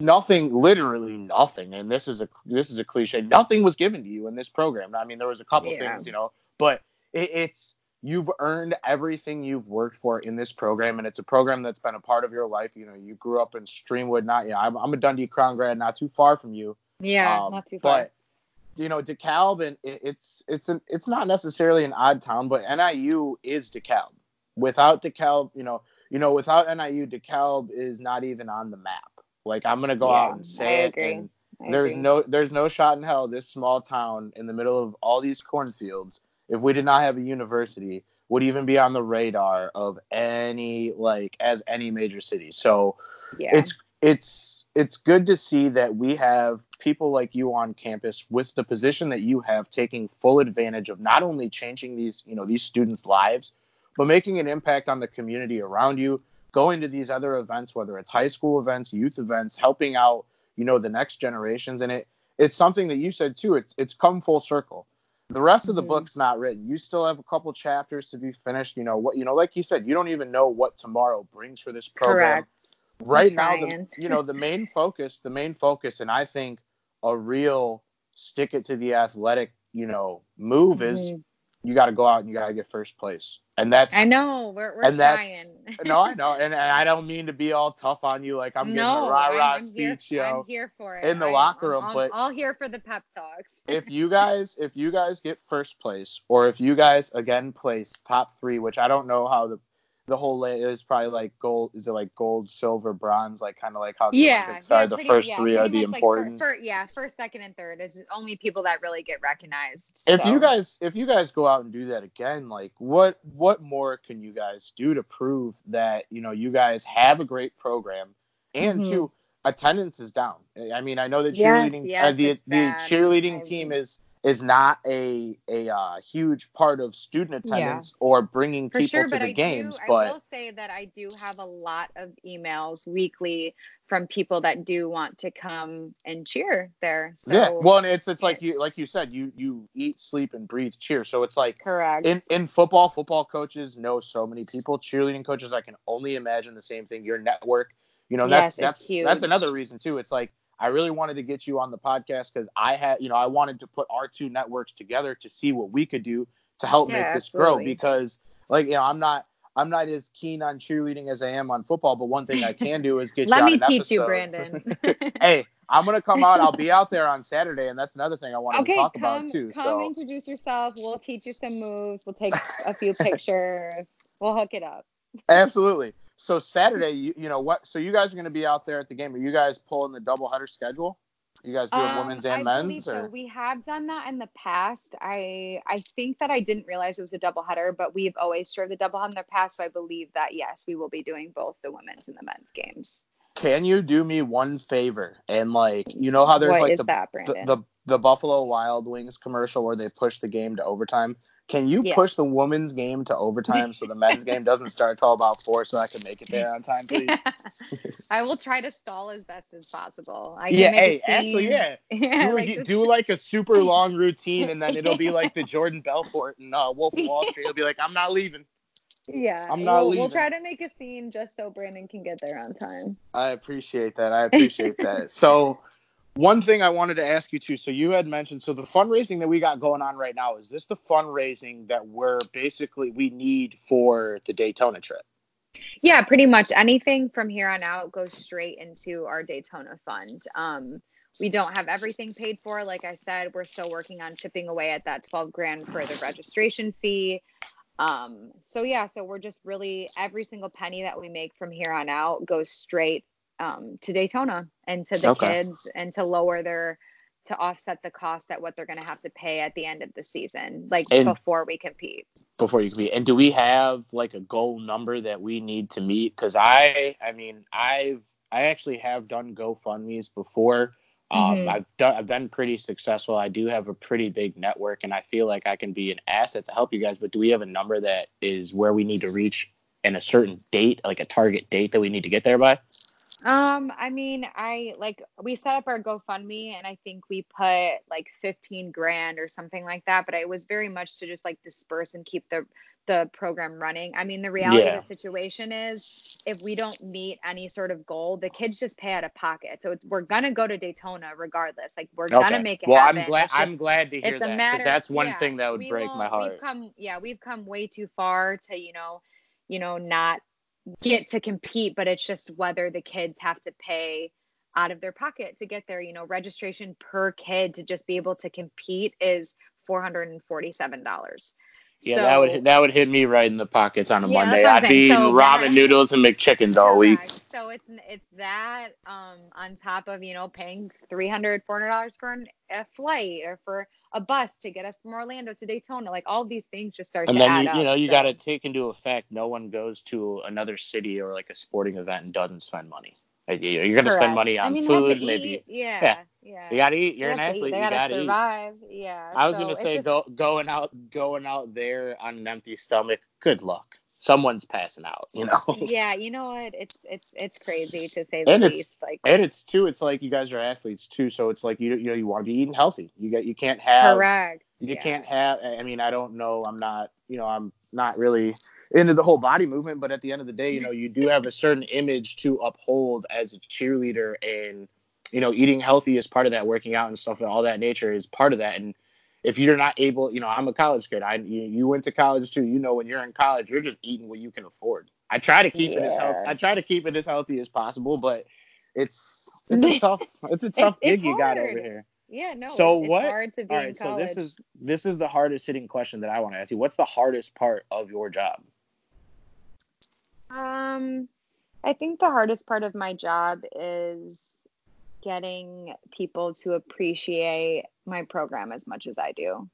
S1: nothing literally nothing and this is a this is a cliche nothing was given to you in this program i mean there was a couple yeah. things you know but it, it's you've earned everything you've worked for in this program, and it's a program that's been a part of your life. You know, you grew up in Streamwood, not yeah. I'm, I'm a Dundee Crown grad, not too far from you.
S2: Yeah, um, not too far.
S1: But you know, DeKalb, and it, it's it's an it's not necessarily an odd town, but NIU is DeKalb. Without DeKalb, you know, you know, without NIU, DeKalb is not even on the map. Like I'm gonna go yeah, out and say it, and I there's agree. no there's no shot in hell this small town in the middle of all these cornfields if we did not have a university, would even be on the radar of any like as any major city. So yeah. it's it's it's good to see that we have people like you on campus with the position that you have taking full advantage of not only changing these you know these students' lives, but making an impact on the community around you. Going to these other events, whether it's high school events, youth events, helping out you know the next generations, and it it's something that you said too. It's it's come full circle the rest of the mm-hmm. book's not written. You still have a couple chapters to be finished. You know what? You know, like you said, you don't even know what tomorrow brings for this program.
S2: Correct.
S1: Right now, the, you know, the main focus, the main focus, and I think a real stick it to the athletic, you know, move mm-hmm. is you got to go out and you got to get first place. And that's
S2: I know we're we're and trying.
S1: no, I know, and, and I don't mean to be all tough on you, like I'm no, giving a rah rah speech,
S2: here,
S1: you know,
S2: I'm here for it.
S1: in the
S2: I,
S1: locker room.
S2: I'm,
S1: but
S2: all here for the pep talks.
S1: if you guys, if you guys get first place, or if you guys again place top three, which I don't know how the the whole is probably like gold. Is it like gold, silver, bronze? Like kind of like how the yeah, Olympics are. the first yeah, three are the important.
S2: Like for, for, yeah, first, second, and third is only people that really get recognized.
S1: If you guys, if you guys go out and do that again, like what what more can you guys do to prove that you know you guys have a great program and mm-hmm. two attendance is down. I mean, I know that cheerleading
S2: yes, yes,
S1: uh, the the cheerleading team is is not a a uh, huge part of student attendance yeah. or bringing
S2: For
S1: people
S2: sure,
S1: to the
S2: I
S1: games.
S2: Do,
S1: but
S2: I will say that I do have a lot of emails weekly from people that do want to come and cheer there. So,
S1: yeah, well, and it's it's like you like you said, you you eat, sleep, and breathe cheer. So it's like
S2: correct.
S1: In in football, football coaches know so many people. Cheerleading coaches, I can only imagine the same thing. Your network, you know,
S2: yes,
S1: that's that's
S2: huge.
S1: that's another reason too. It's like I really wanted to get you on the podcast because I had, you know, I wanted to put our two networks together to see what we could do to help
S2: yeah,
S1: make this
S2: absolutely.
S1: grow. Because, like, you know, I'm not, I'm not as keen on cheerleading as I am on football, but one thing I can do is get you.
S2: Let
S1: you
S2: me
S1: teach
S2: episode. you, Brandon.
S1: hey, I'm gonna come out. I'll be out there on Saturday, and that's another thing I wanted
S2: okay,
S1: to talk
S2: come,
S1: about too.
S2: Come
S1: so
S2: introduce yourself. We'll teach you some moves. We'll take a few pictures. We'll hook it up.
S1: Absolutely. So Saturday, you, you know what? So you guys are going to be out there at the game. Are you guys pulling the double header schedule? You guys doing
S2: Um,
S1: women's and
S2: I
S1: men's?
S2: believe so.
S1: Or
S2: We have done that in the past. I I think that I didn't realize it was a double header, but we've always served the doubleheader in the past, so I believe that yes, we will be doing both the women's and the men's games.
S1: can you do me one favor and like you know how there's
S2: What
S1: like the,
S2: that,
S1: the the the Buffalo Wild Wings commercial where they push the game to overtime? Can you
S2: Yes.
S1: push the women's game to overtime so the men's game doesn't start till about four so I can make it there on time, please?
S2: I will try to stall as best as possible. I can
S1: yeah,
S2: make
S1: hey, actually, yeah.
S2: yeah,
S1: do,
S2: like
S1: a, do like a super long routine, and then it'll be like the Jordan Belfort and uh, Wolf of Wall Street. It'll be like, I'm not leaving.
S2: yeah.
S1: I'm not
S2: we'll,
S1: leaving.
S2: We'll try to make a scene just so Brandon can get there on time.
S1: I appreciate that. I appreciate that. So, one thing I wanted to ask you too. So you had mentioned so the fundraising that we got going on right now is this the fundraising that we're basically we need for the Daytona trip?
S2: Yeah, pretty much anything from here on out goes straight into our Daytona fund. Um, we don't have everything paid for. Like I said, we're still working on chipping away at that 12 grand for the registration fee. Um, so yeah, so we're just really every single penny that we make from here on out goes straight um, to Daytona and to the
S1: Okay.
S2: kids and to lower their to offset the cost at what they're going to have to pay at the end of the season, like
S1: And-
S2: before we compete.
S1: before you compete. And do we have like a goal number that we need to meet? Because I, I mean, I've I actually have done GoFundmes before. Um,
S2: Mhm.
S1: I've done I've been pretty successful. I do have a pretty big network, and I feel like I can be an asset to help you guys. But do we have a number that is where we need to reach in a certain date, like a target date that we need to get there by?
S2: Um, I mean, I like we set up our GoFundMe and I think we put like 15 grand or something like that, but it was very much to just like disperse and keep the the program running. I mean, the reality
S1: Yeah.
S2: of the situation is if we don't meet any sort of goal, the kids just pay out of pocket. So it's, we're gonna go to Daytona regardless. Like we're gonna make it
S1: well,
S2: happen.
S1: I'm glad
S2: just-
S1: I'm glad to hear
S2: it's a
S1: that
S2: matter
S1: because that's one
S2: yeah,
S1: thing that would break my heart.
S2: We've come yeah, we've come way too far to, you know, you know, not get to compete, but it's just whether the kids have to pay out of their pocket to get there. You know, registration per kid to just be able to compete is four hundred and forty-seven dollars.
S1: Yeah,
S2: so,
S1: that would that would hit me right in the pockets on a
S2: Yeah,
S1: Monday.
S2: that's what I'm
S1: I'd be eating
S2: So
S1: ramen
S2: that-
S1: noodles and McChickens all week.
S2: So it's it's that um on top of you know paying 300 400 dollars for an, a flight or for a bus to get us from Orlando to Daytona. Like all these things just start
S1: And
S2: to add
S1: you,
S2: up.
S1: you know you
S2: so.
S1: got to take into effect no one goes to another city or like a sporting event and doesn't spend money. Like, You're gonna spend
S2: Correct.
S1: money
S2: I
S1: on
S2: mean,
S1: food,
S2: to
S1: maybe.
S2: eat. Yeah,
S1: Yeah.
S2: yeah.
S1: You gotta eat. You're an
S2: to eat.
S1: athlete. You
S2: gotta,
S1: gotta eat.
S2: survive. Yeah.
S1: I was
S2: so
S1: gonna say
S2: just-
S1: go, going out going out there on an empty stomach. Good luck. Someone's passing out. You know.
S2: yeah, you know what? It's it's it's crazy to say the
S1: And it's-
S2: least. Like
S1: And it's too. It's like you guys are athletes too, so it's like you you know you want to be eating healthy. You get you can't have
S2: correct.
S1: you
S2: yeah.
S1: can't have i mean i don't know i'm not you know i'm not really into the whole body movement but at the end of the day you know you do have a certain image to uphold as a cheerleader and you know eating healthy is part of that working out and stuff and all that nature is part of that and if you're not able you know i'm a college kid i you, you went to college too you know when you're in college you're just eating what you can afford i try to keep it as healthy i try to keep it as healthy as possible but it's it's a tough it's a tough
S2: it's
S1: gig you got over here
S2: Yeah, no.
S1: So
S2: it's,
S1: what-
S2: It's hard to be
S1: all
S2: in
S1: so this is this is the hardest hitting question that I want to ask you. What's the hardest part of your job?
S2: Um, I think the hardest part of my job is getting people to appreciate my program as much as I do.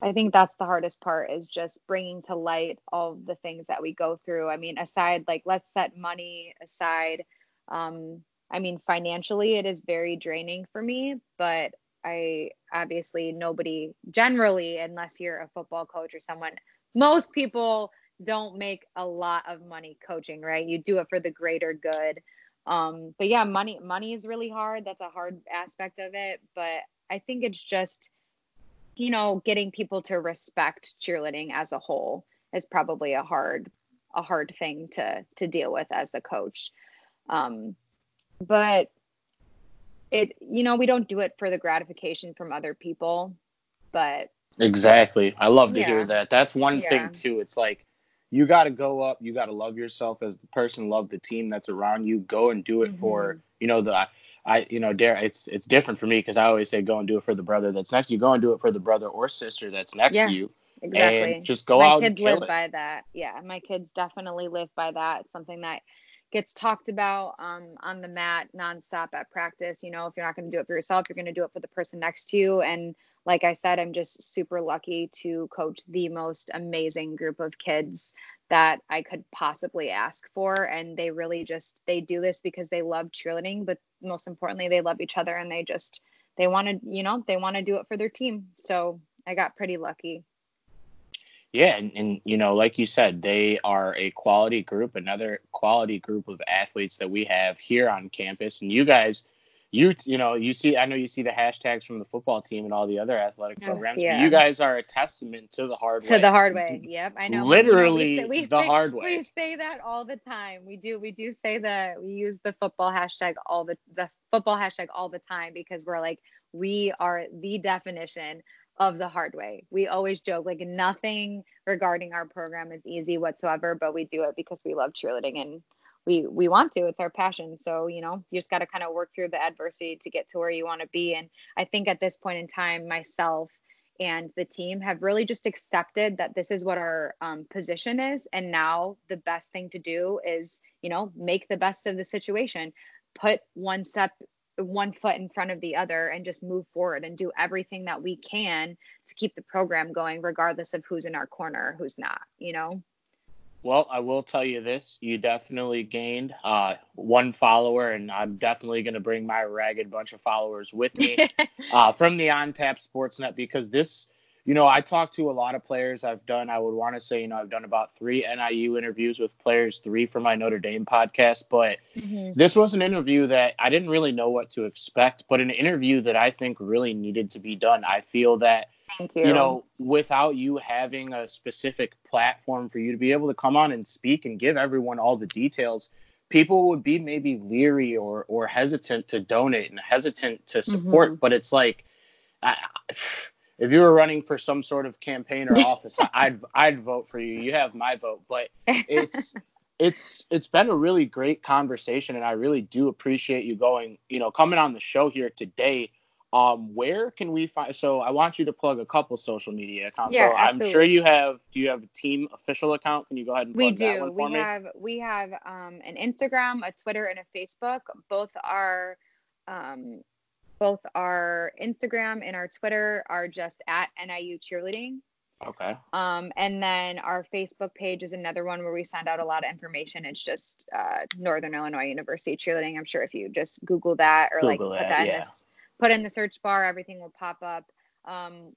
S2: I think that's the hardest part is just bringing to light all the things that we go through. I mean, aside like let's set money aside. Um, I mean, financially it is very draining for me, but I obviously nobody generally unless you're a football coach or someone most people don't make a lot of money coaching, right? You do it for the greater good. Um, but yeah, money money is really hard. That's a hard aspect of it. But I think it's just, you know, getting people to respect cheerleading as a whole is probably a hard a hard thing to to deal with as a coach. Um, but it you know we don't do it for the gratification from other people, but
S1: Exactly. I love to hear that. That's one
S2: Yeah.
S1: thing too. It's like you got to go up. You got to love yourself as the person. Love the team that's around you. Go and do it for
S2: Mhm.
S1: you know the I you know dare it's it's different for me because I always say go and do it for the brother that's next to you. Go and do it for the brother or sister that's next
S2: Yeah.
S1: to you.
S2: exactly.
S1: And just go
S2: my
S1: out
S2: kids
S1: and kill
S2: live
S1: it.
S2: by that. Yeah, my kids definitely live by that. It's something that gets talked about um, on the mat nonstop at practice. You know, if you're not going to do it for yourself, you're going to do it for the person next to you. And like I said, I'm just super lucky to coach the most amazing group of kids that I could possibly ask for. And they really just they do this because they love cheerleading, but most importantly, they love each other and they just they want to, you know, they want to do it for their team. So I got pretty lucky.
S1: Yeah, and, and you know, like you said, they are a quality group, another quality group of athletes that we have here on campus. And you guys, you you know, you see, I know you see the hashtags from the football team and all the other athletic programs,
S2: yeah.
S1: but you guys are a testament to the hard
S2: to
S1: way.
S2: To the hard way. Yep, I know.
S1: Literally
S2: you know, we say, we
S1: the
S2: say,
S1: hard way.
S2: We say that all the time. We do. We do say that. We use the football hashtag all the the football hashtag all the time because we're like we are the definition of the hard way. We always joke like nothing regarding our program is easy whatsoever, but we do it because we love cheerleading and we we want to. It's our passion. So, you know, you just got to kind of work through the adversity to get to where you want to be and I think at this point in time myself and the team have really just accepted that this is what our um, position is and now the best thing to do is you know make the best of the situation put one step one foot in front of the other and just move forward and do everything that we can to keep the program going regardless of who's in our corner who's not you know
S1: Well, I will tell you this: you definitely gained uh, one follower, and I'm definitely going to bring my ragged bunch of followers with me uh, from the On Tap Sportsnet because this, you know, I talked to a lot of players. I've done, I would want to say, you know, I've done about three NIU interviews with players, three for my Notre Dame podcast, but
S2: Mhm.
S1: this was an interview that I didn't really know what to expect, but an interview that I think really needed to be done. I feel that
S2: thank you
S1: you know, without you having a specific platform for you to be able to come on and speak and give everyone all the details, people would be maybe leery or or hesitant to donate and hesitant to support.
S2: Mhm.
S1: But it's like, I, if you were running for some sort of campaign or office, I'd I'd vote for you. You have my vote. But it's it's it's been a really great conversation, and I really do appreciate you going, you know, coming on the show here today. Um, where can we find? So I want you to plug a couple social media accounts.
S2: Yeah,
S1: so I'm sure you have. Do you have a team official account? Can you go ahead and
S2: we
S1: plug that
S2: do
S1: one for
S2: we
S1: me?
S2: have we have um, an instagram a twitter and a facebook both are um, both our instagram and our twitter are just at niu cheerleading
S1: Okay.
S2: um, and then our facebook page is another one where we send out a lot of information it's just uh, northern illinois university cheerleading i'm sure if you just google that or like
S1: Google
S2: put
S1: that,
S2: that in
S1: yeah.
S2: Put in the search bar everything will pop up um,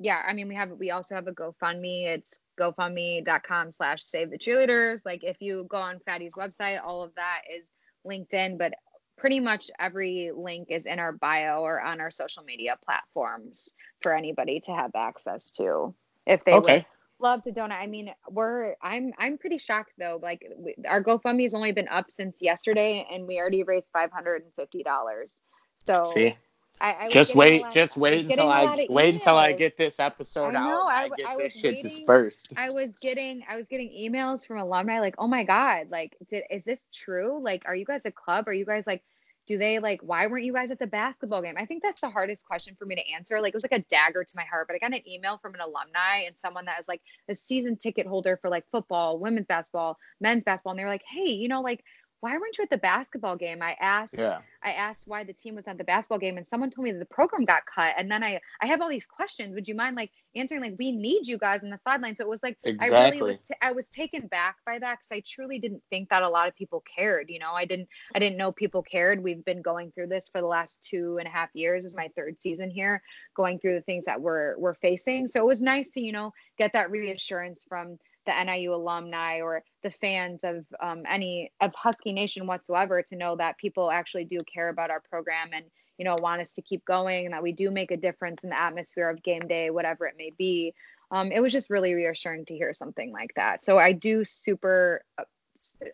S2: yeah, I mean, we have we also have a GoFundMe. It's GoFundMe.com slash Save the Cheerleaders. Like if you go on Fatty's website, all of that is linked in, but pretty much every link is in our bio or on our social media platforms for anybody to have access to if they
S1: Okay.
S2: would love to donate. I mean, we're I'm I'm pretty shocked though. Like we, our GoFundMe has only been up since yesterday, and we already raised five hundred and fifty dollars. So
S1: See,
S2: I, I
S1: just wait,
S2: lot-
S1: just wait until I wait until I get this episode
S2: I know,
S1: out. and
S2: I
S1: I,
S2: w-
S1: get
S2: I
S1: this
S2: was
S1: shit dispersed.
S2: I was getting I was getting emails from alumni like, "Oh my god, like did is this true? Like are you guys a club? Are you guys like do they like why weren't you guys at the basketball game?" I think that's the hardest question for me to answer. Like it was like a dagger to my heart, but I got an email from an alumni and someone that is like a season ticket holder for like football, women's basketball, men's basketball and they were like, "Hey, you know like why weren't you at the basketball game?" I asked
S1: Yeah.
S2: I asked why the team was at the basketball game and someone told me that the program got cut. And then I I have all these questions. Would you mind like answering like we need you guys on the sideline. So it was like I really was t- I was taken back by that cuz I truly didn't think that a lot of people cared you know? I didn't I didn't know people cared. We've been going through this for the last two and a half years. This is my third season here going through the things that we're we're facing. So it was nice to you know get that reassurance from the NIU alumni or the fans of um, any of Husky Nation whatsoever to know that people actually do care about our program and you know want us to keep going and that we do make a difference in the atmosphere of game day, whatever it may be. Um, it was just really reassuring to hear something like that. So I do super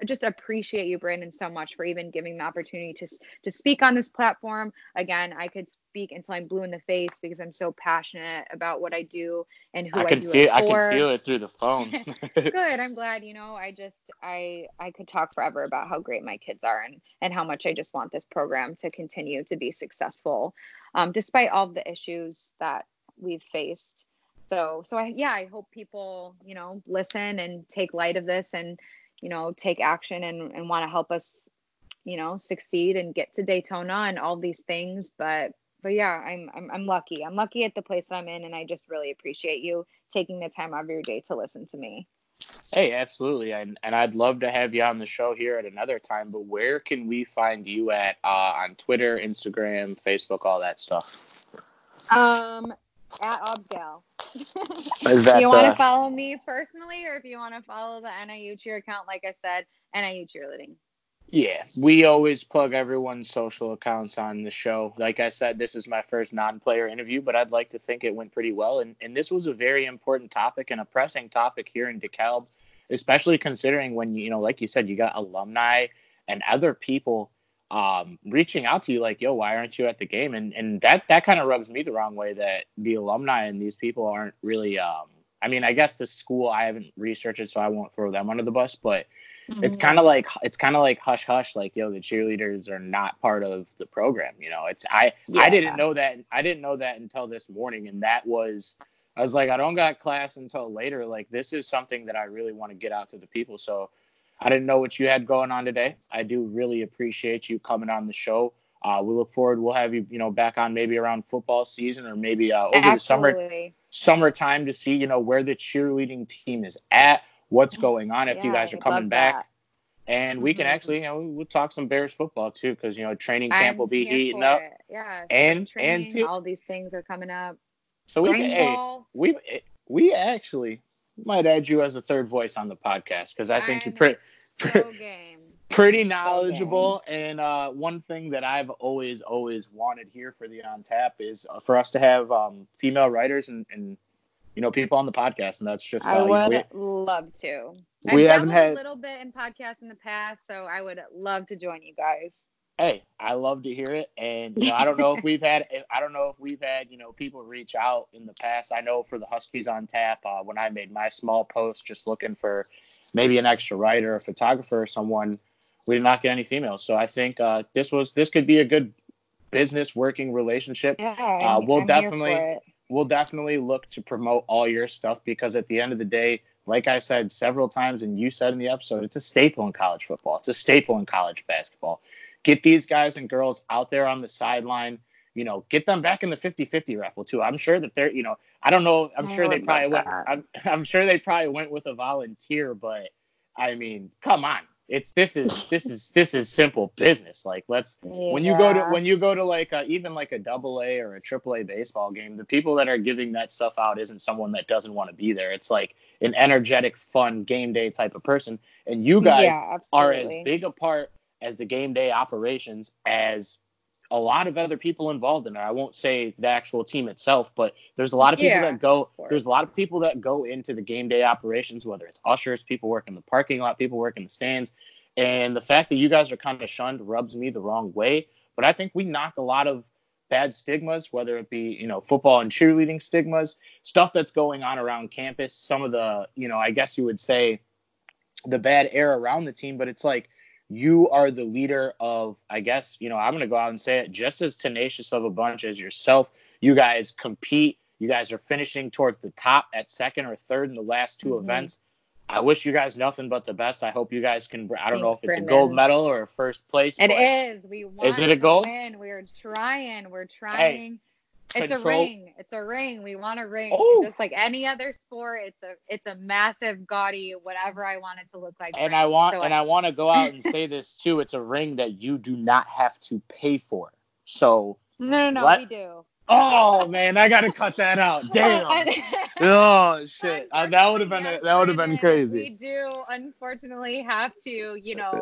S2: just appreciate you, Brandon, so much for even giving the opportunity to to speak on this platform. Again, I could speak until I'm blue in the face because I'm so passionate about what I do and who
S1: I
S2: I, do
S1: feel
S2: it
S1: I can feel it through the phone.
S2: good i'm glad you know i just i i could talk forever about how great my kids are and and how much i just want this program to continue to be successful um, despite all the issues that we've faced so so I yeah, I hope people, you know, listen and take light of this and, you know, take action and, and want to help us, you know, succeed and get to Daytona and all these things. But but yeah, I'm, I'm I'm lucky. I'm lucky at the place I'm in and I just really appreciate you taking the time out of your day to listen to me.
S1: Hey, absolutely, and and I'd love to have you on the show here at another time. But where can we find you at uh, on Twitter, Instagram, Facebook, all that stuff?
S2: Um, at Obsgal. do you want to follow me personally, or if you want to follow the NIU cheer account, like I said, NIU cheerleading.
S1: Yeah, we always plug everyone's social accounts on the show. Like I said, this is my first non-player interview, but I'd like to think it went pretty well. And, and this was a very important topic and a pressing topic here in DeKalb, especially considering when you know, like you said, you got alumni and other people um, reaching out to you like, "Yo, why aren't you at the game?" And and that that kind of rubs me the wrong way that the alumni and these people aren't really. Um, I mean, I guess the school I haven't researched it, so I won't throw them under the bus, but Mm-hmm. It's kind of like it's kind of like hush hush, like yo, the cheerleaders are not part of the program. You know, it's I yeah. I didn't know that I didn't know that until this morning, and that was I was like I don't got class until later. Like this is something that I really want to get out to the people. So I didn't know what you had going on today. I do really appreciate you coming on the show. Uh, we look forward. We'll have you, you know, back on maybe around football season or maybe uh, over Absolutely. the summer summertime to see, you know, where the cheerleading team is at what's going on if yeah, you guys are coming back. And we mm-hmm. can actually, you know, we'll talk some Bears football too, because you know training camp I'm will be heating up.
S2: It. Yeah.
S1: And
S2: training,
S1: and too,
S2: all these things are coming up.
S1: So we hey, we we actually might add you as a third voice on the podcast because I think
S2: I'm
S1: you're pretty
S2: so
S1: pretty knowledgeable. So and uh, one thing that I've always always wanted here for the On Tap is uh, for us to have um, female writers and, and you know, people on the podcast, and that's just. Uh,
S2: I would we, love to.
S1: We
S2: I've
S1: haven't had
S2: a little bit in podcasts in the past, so I would love to join you guys.
S1: Hey, I love to hear it, and you know, I don't know if we've had, I don't know if we've had, you know, people reach out in the past. I know for the Huskies on Tap, uh, when I made my small post, just looking for maybe an extra writer, or photographer, or someone, we did not get any females. So I think uh, this was, this could be a good business working relationship.
S2: Yeah, uh,
S1: we'll
S2: I'm
S1: definitely we'll definitely look to promote all your stuff because at the end of the day, like I said several times and you said in the episode, it's a staple in college football. It's a staple in college basketball. Get these guys and girls out there on the sideline. You know, get them back in the 50-50 raffle too. I'm sure that they're, you know, I don't know. I'm sure they probably went. I'm, I'm sure they probably went with a volunteer, but I mean, come on it's this is this is this is simple business. Like let's yeah. when you go to when you go to like a, even like a double A or a triple A baseball game, the people that are giving that stuff out isn't someone that doesn't want to be there. It's like an energetic, fun game day type of person, and you guys
S2: yeah,
S1: are as big a part as the game day operations as a lot of other people involved in it. I won't say the actual team itself, but there's a lot of people yeah, that go. There's a lot of people that go into the game day operations, whether it's ushers, people work in the parking lot, people work in the stands, and the fact that you guys are kind of shunned rubs me the wrong way. But I think we knock a lot of bad stigmas, whether it be you know football and cheerleading stigmas, stuff that's going on around campus. Some of the you know I guess you would say the bad air around the team, but it's like you are the leader of, I guess, you know, I'm going to go out and say it, just as tenacious of a bunch as yourself. You guys compete. You guys are finishing towards the top at second or third in the last 2 mm-hmm. events. I wish you guys nothing but the best. I hope you guys can. I don't Thanks, know if it's Brendan. a gold medal or a first place.
S2: It is. We want
S1: is it a gold?
S2: Win. We're trying. We're trying. Hey, it's
S1: Control.
S2: a ring. It's a ring. We want a ring.
S1: Oh.
S2: Just like any other sport, it's a it's a massive, gaudy, whatever I want it to look like.
S1: And
S2: ring.
S1: I want
S2: so
S1: and I, I want to go out and say this too. It's a ring that you do not have to pay for. So
S2: no, no, no,
S1: what?
S2: we do.
S1: Oh man, I gotta cut that out. Damn. oh shit, uh, that would have been that would have been crazy.
S2: We do unfortunately have to, you know,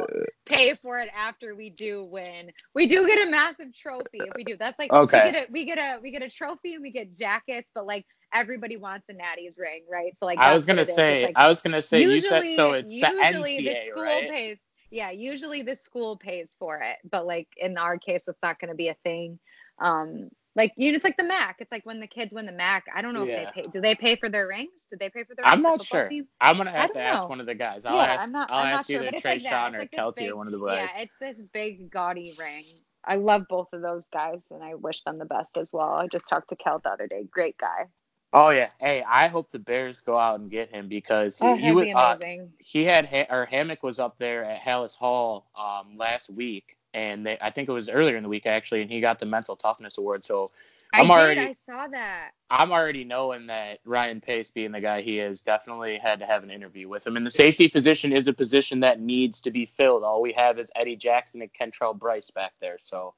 S2: pay for it after we do win. We do get a massive trophy if we do. That's like
S1: okay.
S2: we get a we get a we get a trophy and we get jackets, but like everybody wants the Natty's ring, right? So like
S1: I was gonna say
S2: like,
S1: I was gonna say
S2: usually,
S1: you said so it's the
S2: usually
S1: NCA,
S2: the school
S1: right?
S2: pays yeah, usually the school pays for it, but like in our case, it's not going to be a thing. Um, like you just like the MAC. It's like when the kids win the MAC. I don't know yeah. if they pay. Do they pay for their rings? Do they pay for their? Rings?
S1: I'm
S2: not
S1: sure.
S2: Team?
S1: I'm gonna have to ask know. one of the guys. I'll
S2: yeah,
S1: ask.
S2: I'm not,
S1: I'll
S2: I'm
S1: ask
S2: not
S1: either
S2: sure,
S1: Trey
S2: like
S1: Sean or
S2: like
S1: Kelty or one of the boys.
S2: Yeah, it's this big gaudy ring. I love both of those guys, and I wish them the best as well. I just talked to Kel the other day. Great guy.
S1: Oh yeah. Hey, I hope the Bears go out and get him because he,
S2: Oh,
S1: he was
S2: be
S1: uh,
S2: amazing.
S1: he had ha- or Hammock was up there at Halas Hall um, last week, and they, I think it was earlier in the week actually, and he got the mental toughness award. So I'm
S2: I
S1: already
S2: did. I saw that.
S1: I'm already knowing that Ryan Pace, being the guy he is, definitely had to have an interview with him. And the safety position is a position that needs to be filled. All we have is Eddie Jackson and Kentrell Bryce back there. So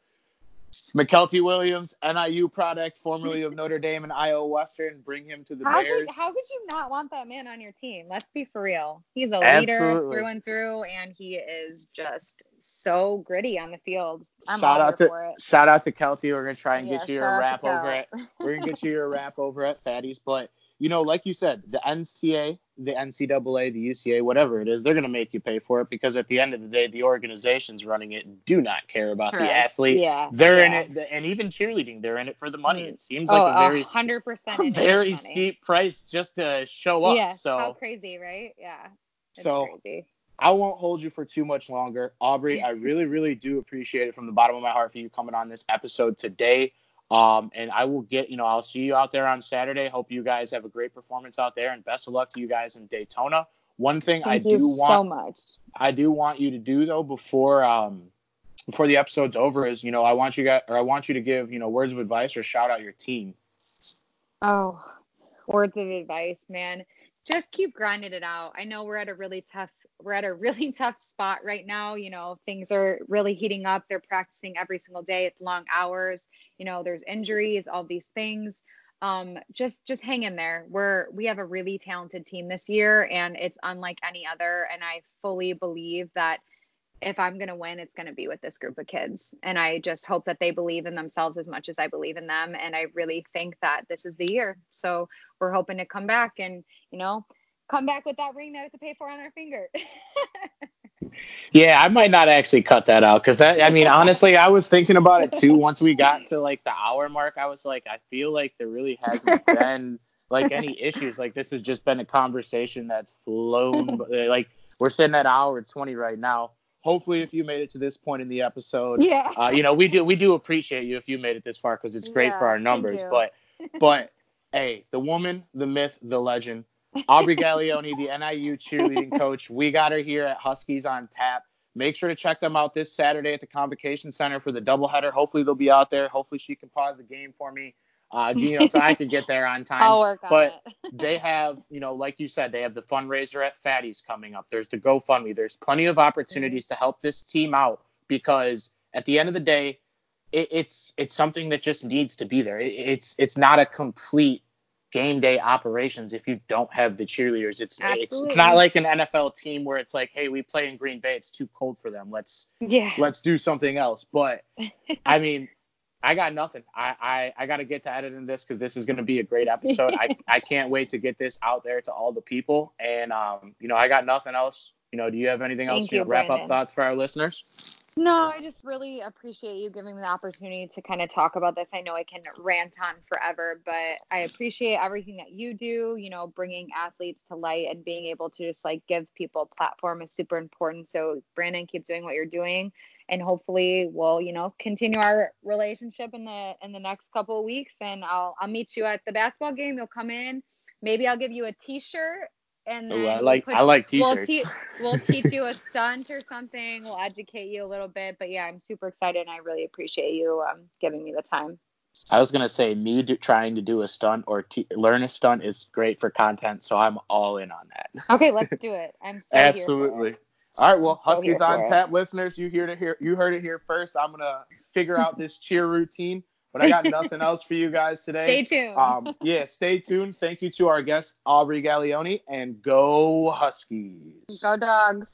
S1: Mykelti Williams, NIU product, formerly of Notre Dame and Iowa Western, bring him to the
S2: How
S1: Bears.
S2: could how could you not want that man on your team? Let's be for real. He's a
S1: Absolutely.
S2: leader through and through, and he is just so gritty on the field. I'm
S1: shout out to
S2: for
S1: shout out to Kelty. We're gonna try and
S2: Yeah,
S1: get you
S2: shout
S1: a wrap over it. we're gonna get you a wrap over at Fatty's. But you know, like you said, the NCA, the NCAA, the UCA, whatever it is, they're gonna make you pay for it because at the end of the day, the organizations running it do not care about the athlete.
S2: Yeah.
S1: They're in it, and even cheerleading, they're in it for the money.
S2: Mm.
S1: It seems
S2: Oh,
S1: like a very
S2: hundred percent.
S1: a very steep price just to show up.
S2: Yeah.
S1: so
S2: How crazy, right? Yeah. It's
S1: So-
S2: crazy.
S1: I won't hold you for too much longer. Aubrey, I really, really do appreciate it from the bottom of my heart for you coming on this episode today. Um, and I will get, you know, I'll see you out there on Saturday. Hope you guys have a great performance out there and best of luck to you guys in Daytona. One thing
S2: Thank
S1: I do
S2: so
S1: want
S2: much.
S1: I do want you to do though before um before the episode's over is, you know, I want you guys or I want you to give, you know, words of advice or shout out your team.
S2: Oh, words of advice, man. Just keep grinding it out. I know we're at a really tough we're at a really tough spot right now. You know, things are really heating up. They're practicing every single day. It's long hours. You know, there's injuries, all these things. Um, just just hang in there. We're we have a really talented team this year and it's unlike any other. And I fully believe that if I'm going to win, it's going to be with this group of kids. And I just hope that they believe in themselves as much as I believe in them. And I really think that this is the year. So we're hoping to come back and, you know, come back with that ring that we have to pay for on our finger.
S1: Yeah, I might not actually cut that out because that. I mean, honestly, I was thinking about it too. Once we got to like the hour mark, I was like, I feel like there really hasn't been like any issues. Like this has just been a conversation that's flown. Like we're sitting at hour twenty right now. Hopefully, if you made it to this point in the episode,
S2: yeah.
S1: uh, you know we do we do appreciate you if you made it this far because it's great
S2: Yeah,
S1: for our numbers. But but hey, the woman, the myth, the legend, Aubrey Gaglione, the NIU cheerleading coach. We got her here at Huskies on Tap. Make sure to check them out this Saturday at the Convocation Center for the doubleheader. Hopefully they'll be out there. Hopefully she can pause the game for me, uh, you know, so I could get there on time.
S2: I'll work on
S1: but
S2: it.
S1: they have, you know, like you said, they have the fundraiser at Fatty's coming up. There's the GoFundMe. There's plenty of opportunities to help this team out because at the end of the day, it, it's it's something that just needs to be there. It, it's it's not a complete game day operations if you don't have the cheerleaders. It's it's
S2: Absolutely.
S1: it's not like an NFL team where it's like, hey, we play in Green Bay. It's too cold for them. Let's
S2: yeah.
S1: let's do something else. But I mean, I got nothing. I I, I got to get to editing this because this is going to be a great episode. I I can't wait to get this out there to all the people. And um, you know, I got nothing else. You know, do you have anything else?
S2: Thank
S1: you know,
S2: you,
S1: wrap up thoughts for our listeners.
S2: No, I just really appreciate you giving me the opportunity to kind of talk about this. I know I can rant on forever, but I appreciate everything that you do. You know, bringing athletes to light and being able to just like give people platform is super important. So, Brandon, keep doing what you're doing, and hopefully, we'll you know continue our relationship in the in the next couple of weeks. And I'll I'll meet you at the basketball game. You'll come in. Maybe I'll give you a T-shirt. And then
S1: Ooh, I
S2: we'll
S1: like I like
S2: we'll
S1: t-shirts.
S2: te- we'll teach you a stunt or something. We'll educate you a little bit. But yeah, I'm super excited and I really appreciate you um, giving me the time.
S1: I was gonna say me do, trying to do a stunt or t- learn a stunt is great for content, so I'm all in on that.
S2: Okay, let's do it. I'm so
S1: Absolutely. All right, well,
S2: so
S1: Huskies on tap listeners, you hear to hear you heard it here first. I'm gonna figure out this cheer routine, but I got nothing else for you guys today.
S2: Stay tuned.
S1: Um, yeah, stay tuned. Thank you to our guest Aubrey Gaglione, and go Huskies.
S2: Go dogs.